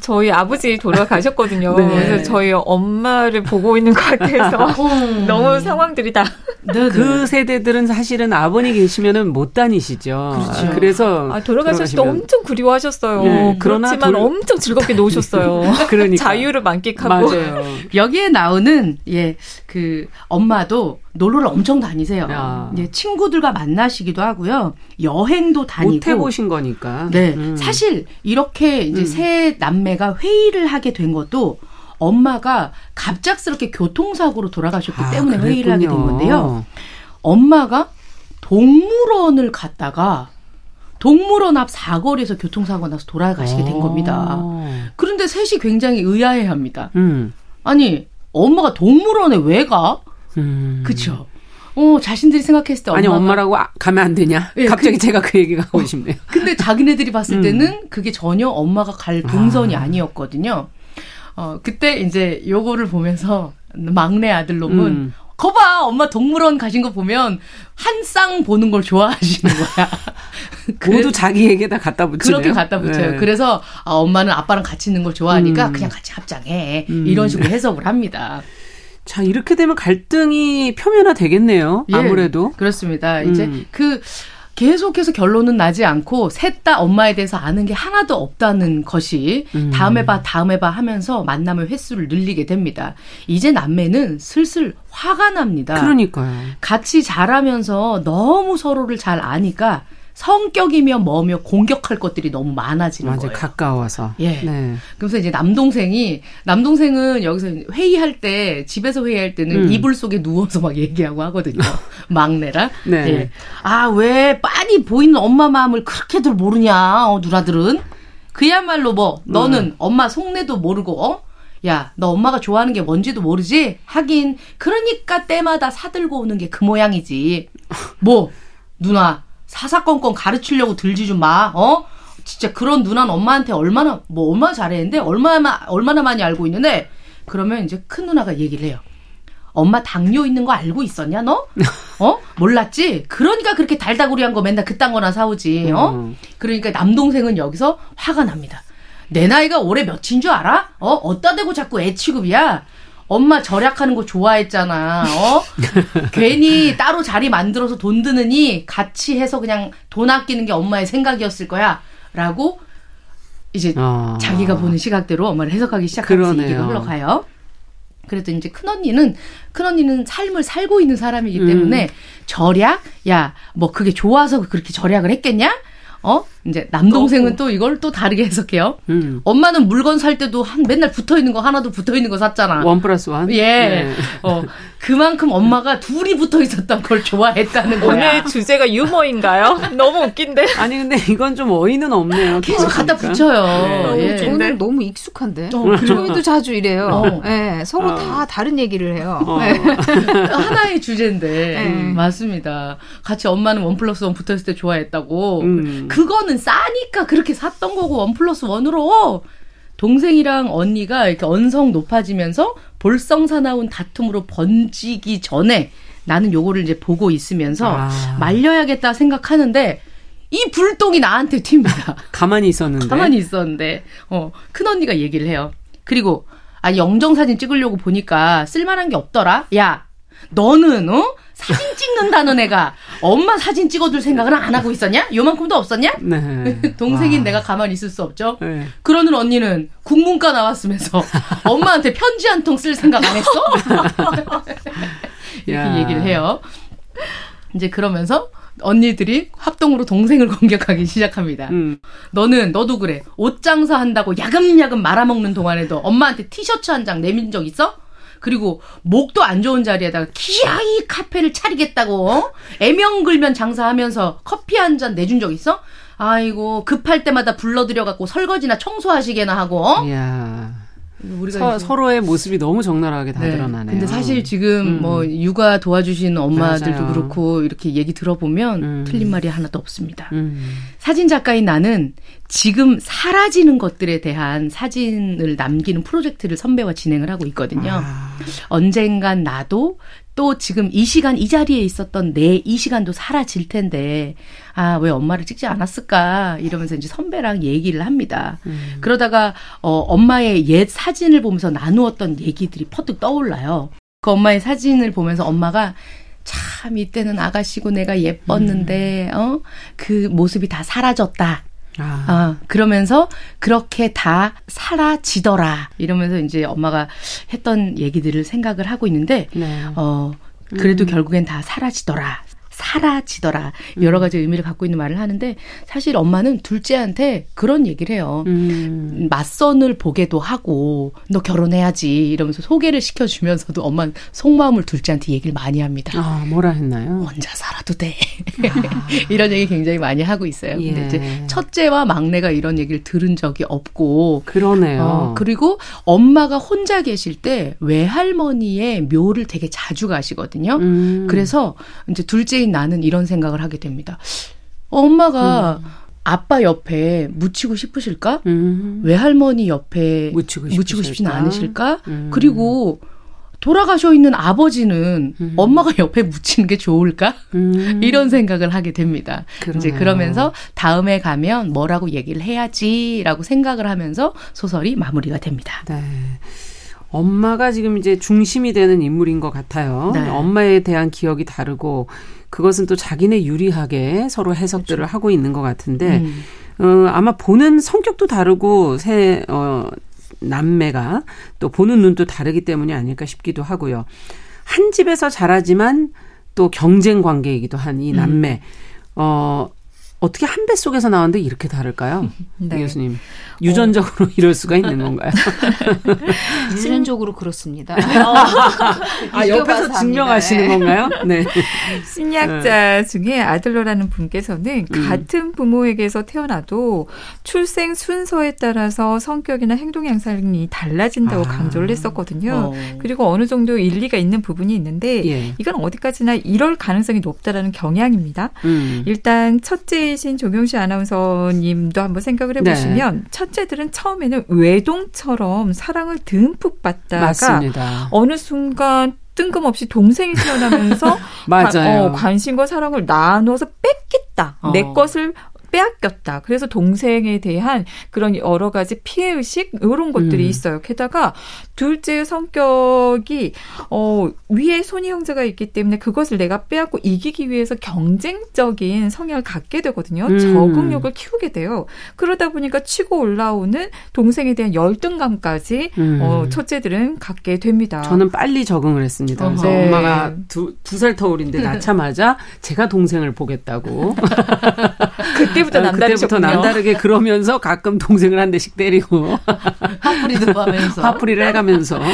저희 아버지 돌아가셨거든요. [laughs] 네. 그래서 저희 엄마를 보고 있는 것 같아서 음. 너무 상황들이 다. 네, 그 세대들은 사실은 아버님 계시면은 못 다니시죠. 그렇죠. 그래서 아, 돌아가셨을 때 엄청 그리워하셨어요. 네, 그러나 그렇지만 돌- 엄청 즐겁게 노셨어요. 그러니까. 자유를 만끽하고. 맞아요. 여기에 나오는 예 그 엄마도 놀러를 엄청 다니세요. 야. 예, 친구들과 만나시기도 하고요. 여행도 다니고. 못 해보신 거니까. 네, 음. 사실 이렇게 이제 음. 세 남매가 회의를 하게 된 것도 엄마가 갑작스럽게 교통사고로 돌아가셨기 아, 때문에 회의를 하게 된 그랬군요. 건데요. 엄마가 동물원을 갔다가 동물원 앞 사거리에서 교통사고 나서 돌아가시게 된 겁니다. 어. 그런데 셋이 굉장히 의아해합니다. 음. 아니 엄마가 동물원에 왜 가? 음. 그쵸? 어 자신들이 생각했을 때 아니 엄마가 엄마라고 아- 가면 안 되냐? 예, 갑자기 그- 제가 그 얘기가 하고 싶네요. [laughs] 근데 자기네들이 봤을 음. 때는 그게 전혀 엄마가 갈 동선이 아. 아. 니었거든요 어, 그때 이제 요거를 보면서 막내 아들 놈은 음. 거봐 엄마 동물원 가신 거 보면 한 쌍 보는 걸 좋아하시는 거야. 그래- [laughs] 모두 자기에게다 갖다 붙이네요. 그렇게 갖다 붙여요. 네. 그래서 아, 엄마는 아빠랑 같이 있는 걸 좋아하니까 음. 그냥 같이 합장해. 음. 이런 식으로 해석을 합니다. 자 이렇게 되면 갈등이 표면화 되겠네요. 예, 아무래도. 그렇습니다. 이제 음. 그 계속해서 결론은 나지 않고 셋 다 엄마에 대해서 아는 게 하나도 없다는 것이 음. 다음에 봐 다음에 봐 하면서 만남의 횟수를 늘리게 됩니다. 이제 남매는 슬슬 화가 납니다. 그러니까요. 같이 자라면서 너무 서로를 잘 아니까 성격이며 뭐며 공격할 것들이 너무 많아지는 맞아요. 거예요. 가까워서. 예. 네. 그래서 이제 남동생이 남동생은 여기서 회의할 때 집에서 회의할 때는 음. 이불 속에 누워서 막 얘기하고 하거든요. [laughs] 막내라. 네. 예. 아왜 빤히 보이는 엄마 마음을 그렇게들 모르냐 어, 누나들은 그야말로 뭐 너는 음. 엄마 속내도 모르고 어? 야, 너 엄마가 좋아하는 게 뭔지도 모르지? 하긴, 그러니까 때마다 사들고 오는 게 그 모양이지. [laughs] 뭐, 누나, 사사건건 가르치려고 들지 좀 마, 어? 진짜 그런 누나는 엄마한테 얼마나, 뭐, 얼마나 잘했는데? 얼마나, 얼마나 많이 알고 있는데? 그러면 이제 큰 누나가 얘기를 해요. 엄마 당뇨 있는 거 알고 있었냐, 너? 어? 몰랐지? 그러니까 그렇게 달다구리한 거 맨날 그딴 거나 사오지, 어? 음. 그러니까 남동생은 여기서 화가 납니다. 내 나이가 올해 몇인 줄 알아? 어? 어따 대고 자꾸 애 취급이야? 엄마 절약하는 거 좋아했잖아. 어? [laughs] 괜히 따로 자리 만들어서 돈 드느니 같이 해서 그냥 돈 아끼는 게 엄마의 생각이었을 거야. 라고 이제 아. 자기가 보는 시각대로 엄마를 해석하기 시작하면서 그러네요. 얘기가 흘러가요. 그래도 이제 큰 언니는, 큰 언니는 삶을 살고 있는 사람이기 음. 때문에 절약? 야, 뭐 그게 좋아서 그렇게 절약을 했겠냐? 어? 이제 남동생은 또 이걸 또 다르게 해석해요. 음. 엄마는 물건 살 때도 한 맨날 붙어 있는 거 하나도 붙어 있는 거 샀잖아. 원 플러스 원? 예. 네. 어, 그만큼 엄마가 둘이 붙어 있었던 걸 좋아했다는 거야. 오늘 주제가 유머인가요? [laughs] 너무 웃긴데. 아니 근데 이건 좀 어이는 없네요. 계속 갖다 그러니까. 붙여요. 네. 예. 저는 너무 익숙한데. 어, 저희도 [laughs] 자주 이래요. 어. 예, 서로 어. 다 다른 얘기를 해요. 어. 예. [laughs] 하나의 주제인데 네. 음, 맞습니다. 같이 엄마는 원 플러스 원 붙어 있을 때 좋아했다고. 음. 그거는 싸니까 그렇게 샀던 거고 원 플러스 원으로 동생이랑 언니가 이렇게 언성 높아지면서 볼성사나운 다툼으로 번지기 전에 나는 요거를 이제 보고 있으면서 아. 말려야겠다 생각하는데 이 불똥이 나한테 튑니다. [laughs] 가만히 있었는데. 가만히 있었는데 어, 큰 언니가 얘기를 해요. 그리고 아 영정 사진 찍으려고 보니까 쓸만한 게 없더라. 야, 너는 어 사진 찍는다는 애가 엄마 사진 찍어줄 생각은 안 하고 있었냐? 요만큼도 없었냐? 네. [laughs] 동생인 와. 내가 가만히 있을 수 없죠. 네. 그러는 언니는 국문과 나왔으면서 [laughs] 엄마한테 편지 한 통 쓸 생각 안 했어? [laughs] 이렇게 야. 얘기를 해요. 이제 그러면서 언니들이 합동으로 동생을 공격하기 시작합니다. 음. 너는 너도 그래. 옷 장사한다고 야금야금 말아먹는 동안에도 엄마한테 티셔츠 한 장 내민 적 있어? 그리고 목도 안 좋은 자리에다가 기아이 카페를 차리겠다고 어? 애명 걸면 장사하면서 커피 한 잔 내준 적 있어? 아이고 급할 때마다 불러들여 갖고 설거지나 청소하시게나 하고 어? 이야. 우리가 서, 서로의 모습이 너무 적나라하게 다 네. 드러나네요. 근데 사실 지금 음. 뭐 육아 도와주시는 엄마들도 맞아요. 그렇고 이렇게 얘기 들어보면 음. 틀린 말이 하나도 없습니다. 음. 사진 작가인 나는 지금 사라지는 것들에 대한 사진을 남기는 프로젝트를 선배와 진행을 하고 있거든요. 아. 언젠간 나도 또 지금 이 시간 이 자리에 있었던 내 이 시간도 사라질 텐데 아 왜 엄마를 찍지 않았을까 이러면서 이제 선배랑 얘기를 합니다. 음. 그러다가 어 엄마의 옛 사진을 보면서 나누었던 얘기들이 퍼뜩 떠올라요. 그 엄마의 사진을 보면서 엄마가 참 이때는 아가씨고 내가 예뻤는데 어그 모습이 다 사라졌다. 아. 아, 그러면서 그렇게 다 사라지더라. 이러면서 이제 엄마가 했던 얘기들을 생각을 하고 있는데, 네. 어, 그래도 결국엔 다 사라지더라. 사라지더라. 여러 가지 의미를 갖고 있는 말을 하는데, 사실 엄마는 둘째한테 그런 얘기를 해요. 음. 맞선을 보게도 하고, 너 결혼해야지. 이러면서 소개를 시켜주면서도 엄마는 속마음을 둘째한테 얘기를 많이 합니다. 아, 뭐라 했나요? 혼자 살아도 돼. 아. [laughs] 이런 얘기 굉장히 많이 하고 있어요. 근데 예. 이제 첫째와 막내가 이런 얘기를 들은 적이 없고, 그러네요. 어, 그리고 엄마가 혼자 계실 때 외할머니의 묘를 되게 자주 가시거든요. 음. 그래서 이제 둘째인 나는 이런 생각을 하게 됩니다. 엄마가 아빠 옆에 묻히고 싶으실까? 음. 외할머니 옆에 묻히고 묻히고 싶진? 않으실까? 음. 그리고 돌아가셔 있는 아버지는 음. 엄마가 옆에 묻히는 게 좋을까? 음. [laughs] 이런 생각을 하게 됩니다. 이제 그러네요. 그러면서 다음에 가면 뭐라고 얘기를 해야지라고 생각을 하면서 소설이 마무리가 됩니다. 네. 엄마가 지금 이제 중심이 되는 인물인 것 같아요. 네. 엄마에 대한 기억이 다르고 그것은 또 자기네 유리하게 서로 해석들을 하고 있는 것 같은데 음. 어, 아마 보는 성격도 다르고 새 어, 남매가 또 보는 눈도 다르기 때문이 아닐까 싶기도 하고요. 한 집에서 자라지만 또 경쟁 관계이기도 한 음. 이 남매. 어, 어떻게 한 배 속에서 나왔는데 이렇게 다를까요? [laughs] 네. 이 교수님. 유전적으로 이럴 수가 있는 건가요? [laughs] 유전적으로 그렇습니다. 아, [laughs] 옆에서 비교봐서 증명하시는 합니다. 건가요? 네. 심리학자 중에 아들러라는 분께서는 음. 같은 부모에게서 태어나도 출생 순서에 따라서 성격이나 행동 양상이 달라진다고 아. 강조를 했었거든요. 어. 그리고 어느 정도 일리가 있는 부분이 있는데 예. 이건 어디까지나 이럴 가능성이 높다라는 경향입니다. 음. 일단 첫째 이신 조경시 아나운서님도 한번 생각을 네. 해보시면 첫째들은 처음에는 외동처럼 사랑을 듬뿍 받다가 맞습니다. 어느 순간 뜬금없이 동생이 태어나면서 [laughs] 맞아요. 관, 어, 관심과 사랑을 나눠서 뺏겠다. 어. 내 것을 빼앗겼다. 그래서 동생에 대한 그런 여러 가지 피해 의식 이런 것들이 음. 있어요. 게다가 둘째의 성격이 어 위에 손이 형제가 있기 때문에 그것을 내가 빼앗고 이기기 위해서 경쟁적인 성향을 갖게 되거든요. 음. 적응력을 키우게 돼요. 그러다 보니까 치고 올라오는 동생에 대한 열등감까지 음. 어 첫째들은 갖게 됩니다. 저는 빨리 적응을 했습니다. 그래서 네. 엄마가 두, 두 살 터울인데 낳자마자 제가 동생을 보겠다고. [laughs] [laughs] 그때 그때부터 아, 남다르셨군요. 남다르게 그러면서 가끔 동생을 한 대씩 때리고 [laughs] 화풀이도 하면서. 화풀이를 해가면서. [laughs]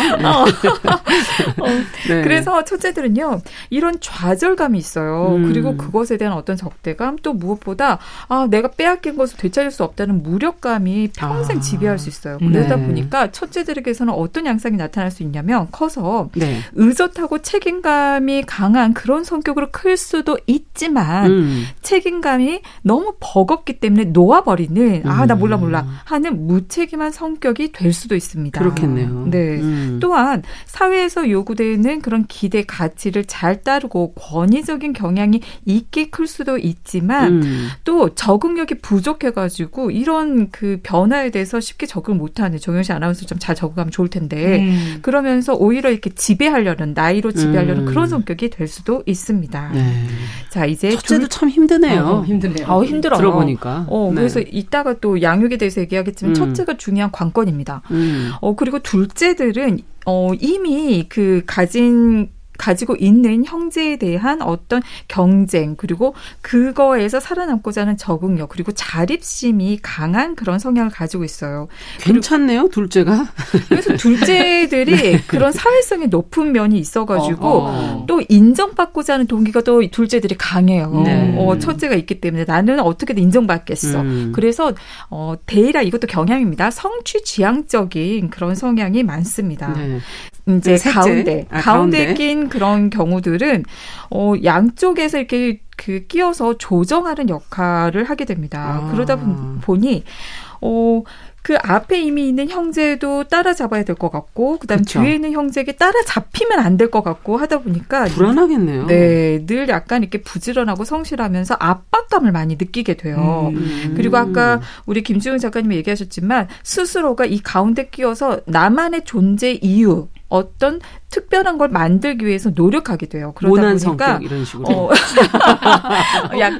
네. 그래서 첫째들은요 이런 좌절감이 있어요. 음. 그리고 그것에 대한 어떤 적대감 또 무엇보다 아 내가 빼앗긴 것을 되찾을 수 없다는 무력감이 평생 아. 지배할 수 있어요. 그러다 네. 보니까 첫째들에게서는 어떤 양상이 나타날 수 있냐면 커서 네. 의젓하고 책임감이 강한 그런 성격으로 클 수도 있지만 음. 책임감이 너무 버 겁기 때문에 놓아버리는 아나 음. 몰라 몰라 하는 무책임한 성격이 될 수도 있습니다. 그렇겠네요. 네. 음. 또한 사회에서 요구되는 그런 기대 가치를 잘 따르고 권위적인 경향이 있게 클 수도 있지만 음. 또 적응력이 부족해가지고 이런 그 변화에 대해서 쉽게 적응 못하는 정영씨 아나운서 좀잘 적응하면 좋을 텐데 음. 그러면서 오히려 이렇게 지배하려는 나이로 지배하려는 음. 그런 성격이 될 수도 있습니다. 네. 자 이제 첫째도 참 힘드네요. 어, 힘드네요. 어, 힘들어요. 들어보니까. 어, 네. 그래서 이따가 또 양육에 대해서 얘기하겠지만 음. 첫째가 중요한 관건입니다. 음. 어, 그리고 둘째들은 어, 이미 그 가진 가지고 있는 형제에 대한 어떤 경쟁 그리고 그거에서 살아남고자 하는 적응력 그리고 자립심이 강한 그런 성향을 가지고 있어요. 괜찮네요, 둘째가. 그래서 둘째들이 [laughs] 그런 사회성이 높은 면이 있어가지고 어. 또 인정받고자 하는 동기가 또 둘째들이 강해요. 네. 어, 첫째가 있기 때문에 나는 어떻게든 인정받겠어. 음. 그래서 어, 대이라 이것도 경향입니다. 성취 지향적인 그런 성향이 많습니다. 네. 이제 네. 가운데 아, 가운데 가운데. 낀 그런 경우들은 어, 양쪽에서 이렇게 그 끼어서 조정하는 역할을 하게 됩니다. 아. 그러다 보- 보니 어. 그 앞에 이미 있는 형제도 따라잡아야 될 것 같고 그다음 그쵸. 뒤에 있는 형제에게 따라잡히면 안 될 것 같고 하다 보니까 불안하겠네요. 네, 늘 약간 이렇게 부지런하고 성실하면서 압박감을 많이 느끼게 돼요. 음. 그리고 아까 우리 김지훈 작가님이 얘기하셨지만 스스로가 이 가운데 끼어서 나만의 존재 이유 어떤 특별한 걸 만들기 위해서 노력하게 돼요. 그러다 모난 보니까 성격 이런 식으로. 어, [laughs] 약간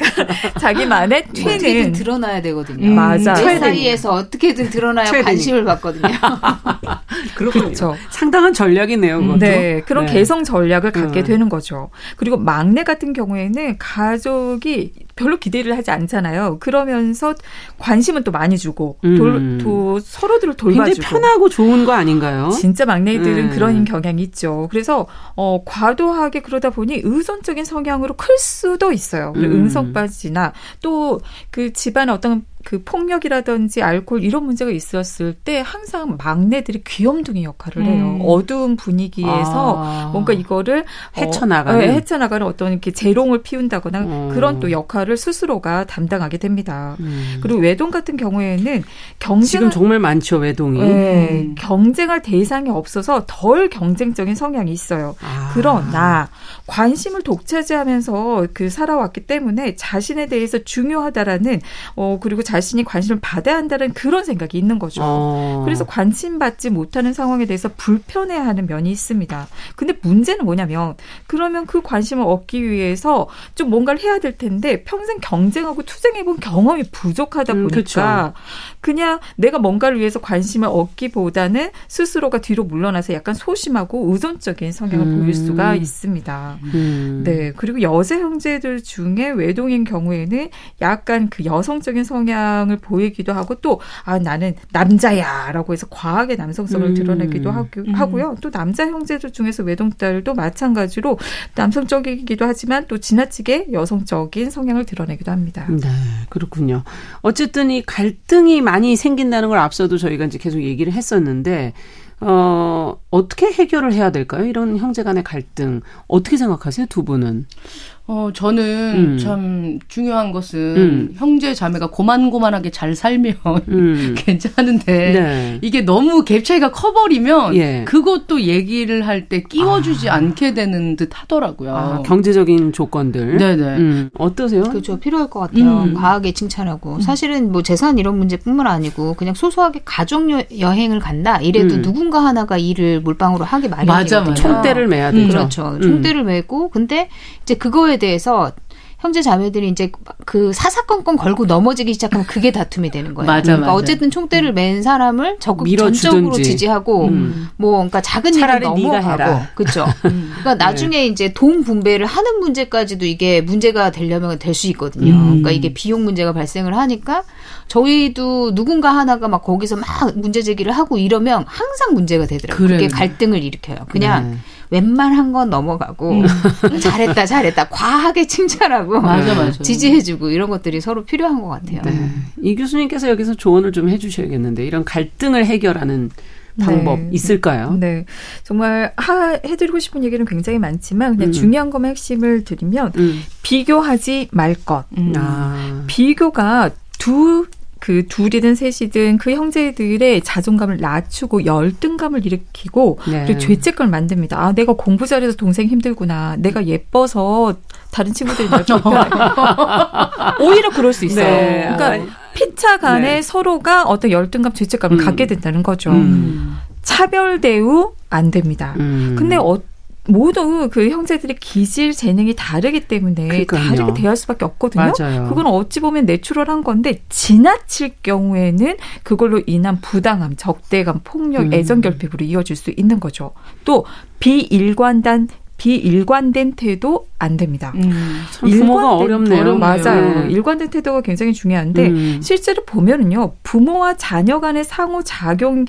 자기만의 [laughs] 튀는 드러나야 되거든요. 음, 맞아. 내 사이에서 어떻게든 드러나야 최대니. 관심을 받거든요. [laughs] 그렇군요. 그렇죠. 상당한 전략이네요, 그것도. 네, 그런 네. 개성 전략을 갖게 음. 되는 거죠. 그리고 막내 같은 경우에는 가족이 별로 기대를 하지 않잖아요. 그러면서 관심은 또 많이 주고 음. 돌, 또 서로들을 굉장히 돌봐주고. 편하고 좋은 거 아닌가요? 진짜 막내들은 음. 그런 경향이 있죠. 그래서 어 과도하게 그러다 보니 의존적인 성향으로 클 수도 있어요. 음. 응성빠지나 또 그 집안에 어떤 그 폭력이라든지 알코올 이런 문제가 있었을 때 항상 막내들이 귀염둥이 역할을 해요. 음. 어두운 분위기에서 아. 뭔가 이거를 어, 헤쳐나가는? 네, 헤쳐나가는 어떤 이렇게 재롱을 피운다거나 어. 그런 또 역할을 스스로가 담당하게 됩니다. 음. 그리고 외동 같은 경우에는 경쟁 지금 정말 많죠, 외동이. 네, 음. 경쟁할 대상이 없어서 덜 경쟁적인 성향이 있어요. 아. 그러나 관심을 독차지하면서 그 살아왔기 때문에 자신에 대해서 중요하다라는 어 그리고 자 신이 관심을 받아야 한다는 그런 생각이 있는 거죠. 어. 그래서 관심 받지 못하는 상황에 대해서 불편해하는 면이 있습니다. 근데 문제는 뭐냐면 그러면 그 관심을 얻기 위해서 좀 뭔가를 해야 될 텐데 평생 경쟁하고 투쟁해본 경험이 부족하다 음, 보니까 그냥 내가 뭔가를 위해서 관심을 얻기보다는 스스로가 뒤로 물러나서 약간 소심하고 의존적인 성향을 음. 보일 수가 있습니다. 음. 네. 그리고 여자 형제들 중에 외동인 경우에는 약간 그 여성적인 성향 을 보이기도 하고 또, 아, 나는 남자야! 라고 해서 과하게 남성성을 음. 드러내기도 하고, 하고 요. 또 남자 형제들 중에서 외동딸도 마찬가지로 남성적이기도 하지만 또 지나치게 여성적인 성향을 드러내기도 합니다. 네, 그렇군요. 어쨌든 이 갈등이 많이 생긴다는 걸 앞서도 저희가 이제 계속 얘기를 했었는데, 어, 어떻게 해결을 해야 될까요? 이런 형제 간의 갈등. 어떻게 생각하세요, 두 분은? 어, 저는 음. 참 중요한 것은 음. 형제 자매가 고만고만하게 잘 살면 음. [laughs] 괜찮은데 네. 이게 너무 갭 차이가 커버리면 예. 그것도 얘기를 할 때 끼워주지 아. 않게 되는 듯 하더라고요. 아, 경제적인 조건들. 네네. 음, 어떠세요? 그렇죠. 필요할 것 같아요. 음. 과하게 칭찬하고. 사실은 뭐 재산 이런 문제뿐만 아니고 그냥 소소하게 가족 여- 여행을 간다. 이래도 음. 누군가 하나가 일을 몰빵으로 맞아, 마련이거든요. 맞아. 총대를 매야 되죠. 그렇죠. 음. 총대를 메고 근데 이제 그거에 대해서 형제 자매들이 이제 그 사사건건 걸고 넘어지기 시작하면 그게 다툼이 되는 거예요. 맞아, 그러니까 맞아. 어쨌든 총대를 맨 사람을 적극 밀어주든지. 전적으로 지지하고 음. 뭐 그러니까 작은 일은 네가 넘어가고. 그렇죠. 그러니까 나중에 이제 돈 분배를 하는 문제까지도 이게 문제가 되려면 될 수 있거든요. 음. 그러니까 이게 비용 문제가 발생을 하니까 저희도 누군가 하나가 막 거기서 막 문제 제기를 하고 이러면 항상 문제가 되더라고요. 그게 그래요. 갈등을 일으켜요. 그냥 네. 웬만한 건 넘어가고 [laughs] 잘했다 잘했다 과하게 칭찬하고 맞아, 맞아. 지지해주고 이런 것들이 서로 필요한 것 같아요. 네. 이 교수님께서 여기서 조언을 좀 해주셔야겠는데 이런 갈등을 해결하는 방법 네. 있을까요? 네. 정말 하, 해드리고 싶은 얘기는 굉장히 많지만 그냥 음. 중요한 것만 핵심을 드리면 음. 비교하지 말 것. 음. 아. 비교가 두, 그 둘이든 셋이든 그 형제들의 자존감을 낮추고 열등감을 일으키고 네. 그리고 죄책감을 만듭니다. 아, 내가 공부 잘해서 동생 힘들구나. 내가 예뻐서 다른 친구들이 날 [laughs] 불편해. 오히려 그럴 수 있어요. 네. 그러니까 피차 간에 네. 서로가 어떤 열등감, 죄책감을 음. 갖게 된다는 거죠. 음. 차별 대우 안 됩니다. 음. 근데 어, 모두 그 형제들의 기질 재능이 다르기 때문에 그러니까요. 다르게 대할 수밖에 없거든요. 맞아요. 그건 어찌 보면 내추럴한 건데 지나칠 경우에는 그걸로 인한 부당함, 적대감, 폭력, 음. 애정 결핍으로 이어질 수 있는 거죠. 또 비일관단 비일관된 태도 안 됩니다. 음. 일관된- 어렵네요. 어렵네요. 맞아요. 네. 일관된 태도가 굉장히 중요한데 음. 실제로 보면은요 부모와 자녀 간의 상호 작용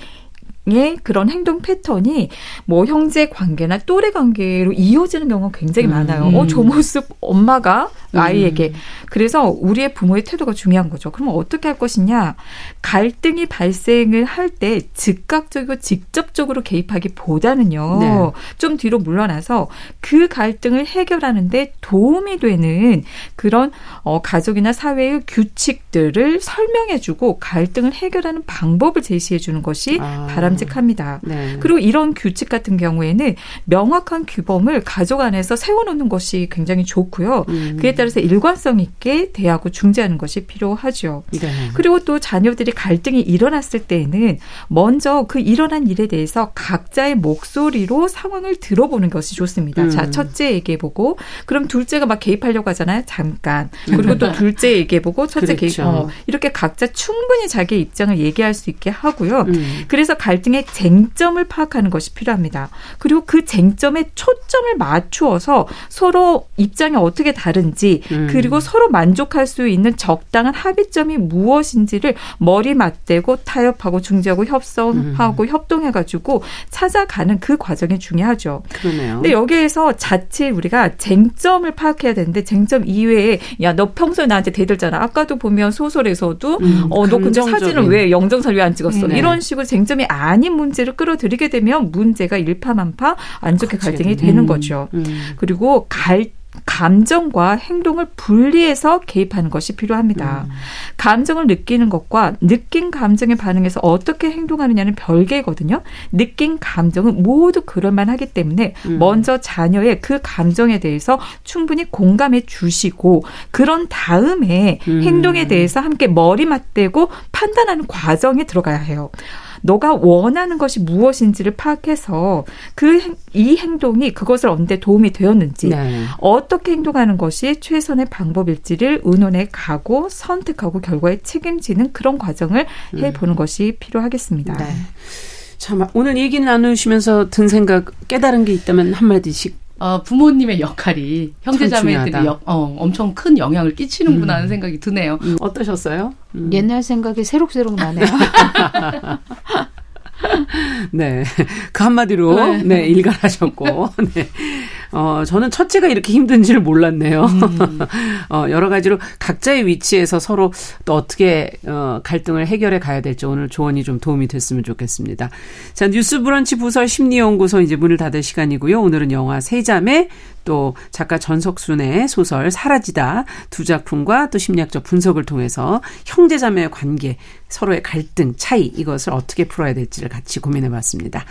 의 그런 행동 패턴이 뭐 형제 관계나 또래 관계로 이어지는 경우가 굉장히 음. 많아요. 어, 저 모습 엄마가 음. 아이에게. 그래서 우리의 부모의 태도가 중요한 거죠. 그러면 어떻게 할 것이냐? 갈등이 발생을 할 때 즉각적이고 직접적으로 개입하기보다는요. 네. 좀 뒤로 물러나서 그 갈등을 해결하는데 도움이 되는 그런 어, 가족이나 사회의 규칙들을 설명해주고 갈등을 해결하는 방법을 제시해주는 것이 아. 바람 직합니다. 네. 그리고 이런 규칙 같은 경우에는 명확한 규범을 가족 안에서 세워놓는 것이 굉장히 좋고요. 음. 그에 따라서 일관성 있게 대하고 중재하는 것이 필요하죠. 네. 그리고 또 자녀들이 갈등이 일어났을 때에는 먼저 그 일어난 일에 대해서 각자의 목소리로 상황을 들어보는 것이 좋습니다. 음. 자, 첫째 얘기해보고, 그럼 둘째가 막 개입하려고 하잖아요. 잠깐. 그리고 또 둘째 얘기해보고, 첫째 개입. 그렇죠. 어, 이렇게 각자 충분히 자기 입장을 얘기할 수 있게 하고요. 음. 그래서 갈등 의 쟁점을 파악하는 것이 필요합니다. 그리고 그 쟁점에 초점을 맞추어서 서로 입장이 어떻게 다른지 음. 그리고 서로 만족할 수 있는 적당한 합의점이 무엇인지를 머리 맞대고 타협하고 중재하고 협성하고 음. 협동해가지고 찾아가는 그 과정이 중요하죠. 그러네요. 근데 여기에서 자칫 우리가 쟁점을 파악해야 되는데 쟁점 이외에 야 너 평소에 나한테 대들잖아. 아까도 보면 소설에서도 음, 어너 근데. 사진을 왜 영정사를 왜 안 찍었어? 네. 이런 식으로 쟁점이 아닌 문제를 끌어들이게 되면 문제가 일파만파 안 좋게 갈등이 되는 거죠. 음. 그리고 갈 감정과 행동을 분리해서 개입하는 것이 필요합니다. 음. 감정을 느끼는 것과 느낀 감정에 반응해서 어떻게 행동하느냐는 별개거든요. 느낀 감정은 모두 그럴만하기 때문에 음. 먼저 자녀의 그 감정에 대해서 충분히 공감해 주시고 그런 다음에 음. 행동에 대해서 함께 머리 맞대고 판단하는 과정에 들어가야 해요. 너가 원하는 것이 무엇인지를 파악해서 그 이 행동이 그것을 얻는데 도움이 되었는지 네. 어떻게 행동하는 것이 최선의 방법일지를 의논해 가고 선택하고 결과에 책임지는 그런 과정을 해보는 것이 필요하겠습니다. 네. 참 오늘 얘기 나누시면서 든 생각 깨달은 게 있다면 한 마디씩. 어, 부모님의 역할이 형제자매들이. 역- 어, 엄청 큰 영향을 끼치는구나 하는 음. 생각이 드네요. 음, 어떠셨어요? 음. 옛날 생각이 새록새록 나네요. [laughs] 네. 그 한마디로, 네. 네, 일갈하셨고, [laughs] 네. 어, 저는 첫째가 이렇게 힘든지를 몰랐네요. 음. [laughs] 어, 여러 가지로 각자의 위치에서 서로 또 어떻게, 어, 갈등을 해결해 가야 될지 오늘 조언이 좀 도움이 됐으면 좋겠습니다. 자, 뉴스 브런치 부설 심리연구소 이제 문을 닫을 시간이고요. 오늘은 영화 세자매, 또 작가 전석순의 소설 사라지다 두 작품과 또 심리학적 분석을 통해서 형제자매의 관계, 서로의 갈등, 차이 이것을 어떻게 풀어야 될지를 같이 고민해 봤습니다.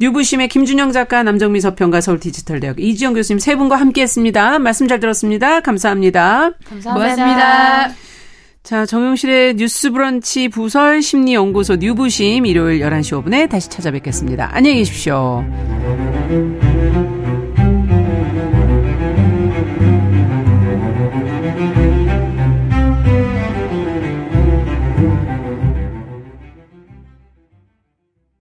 뉴부심의 김준영 작가, 남정미 서평가, 서울 디지털대학 이지영 교수님 세 분과 함께했습니다. 말씀 잘 들었습니다. 감사합니다. 고맙습니다. 자, 정용실의 뉴스 브런치 부설 심리연구소 뉴부심 일요일 11시 5분에 다시 찾아뵙겠습니다. 안녕히 계십시오.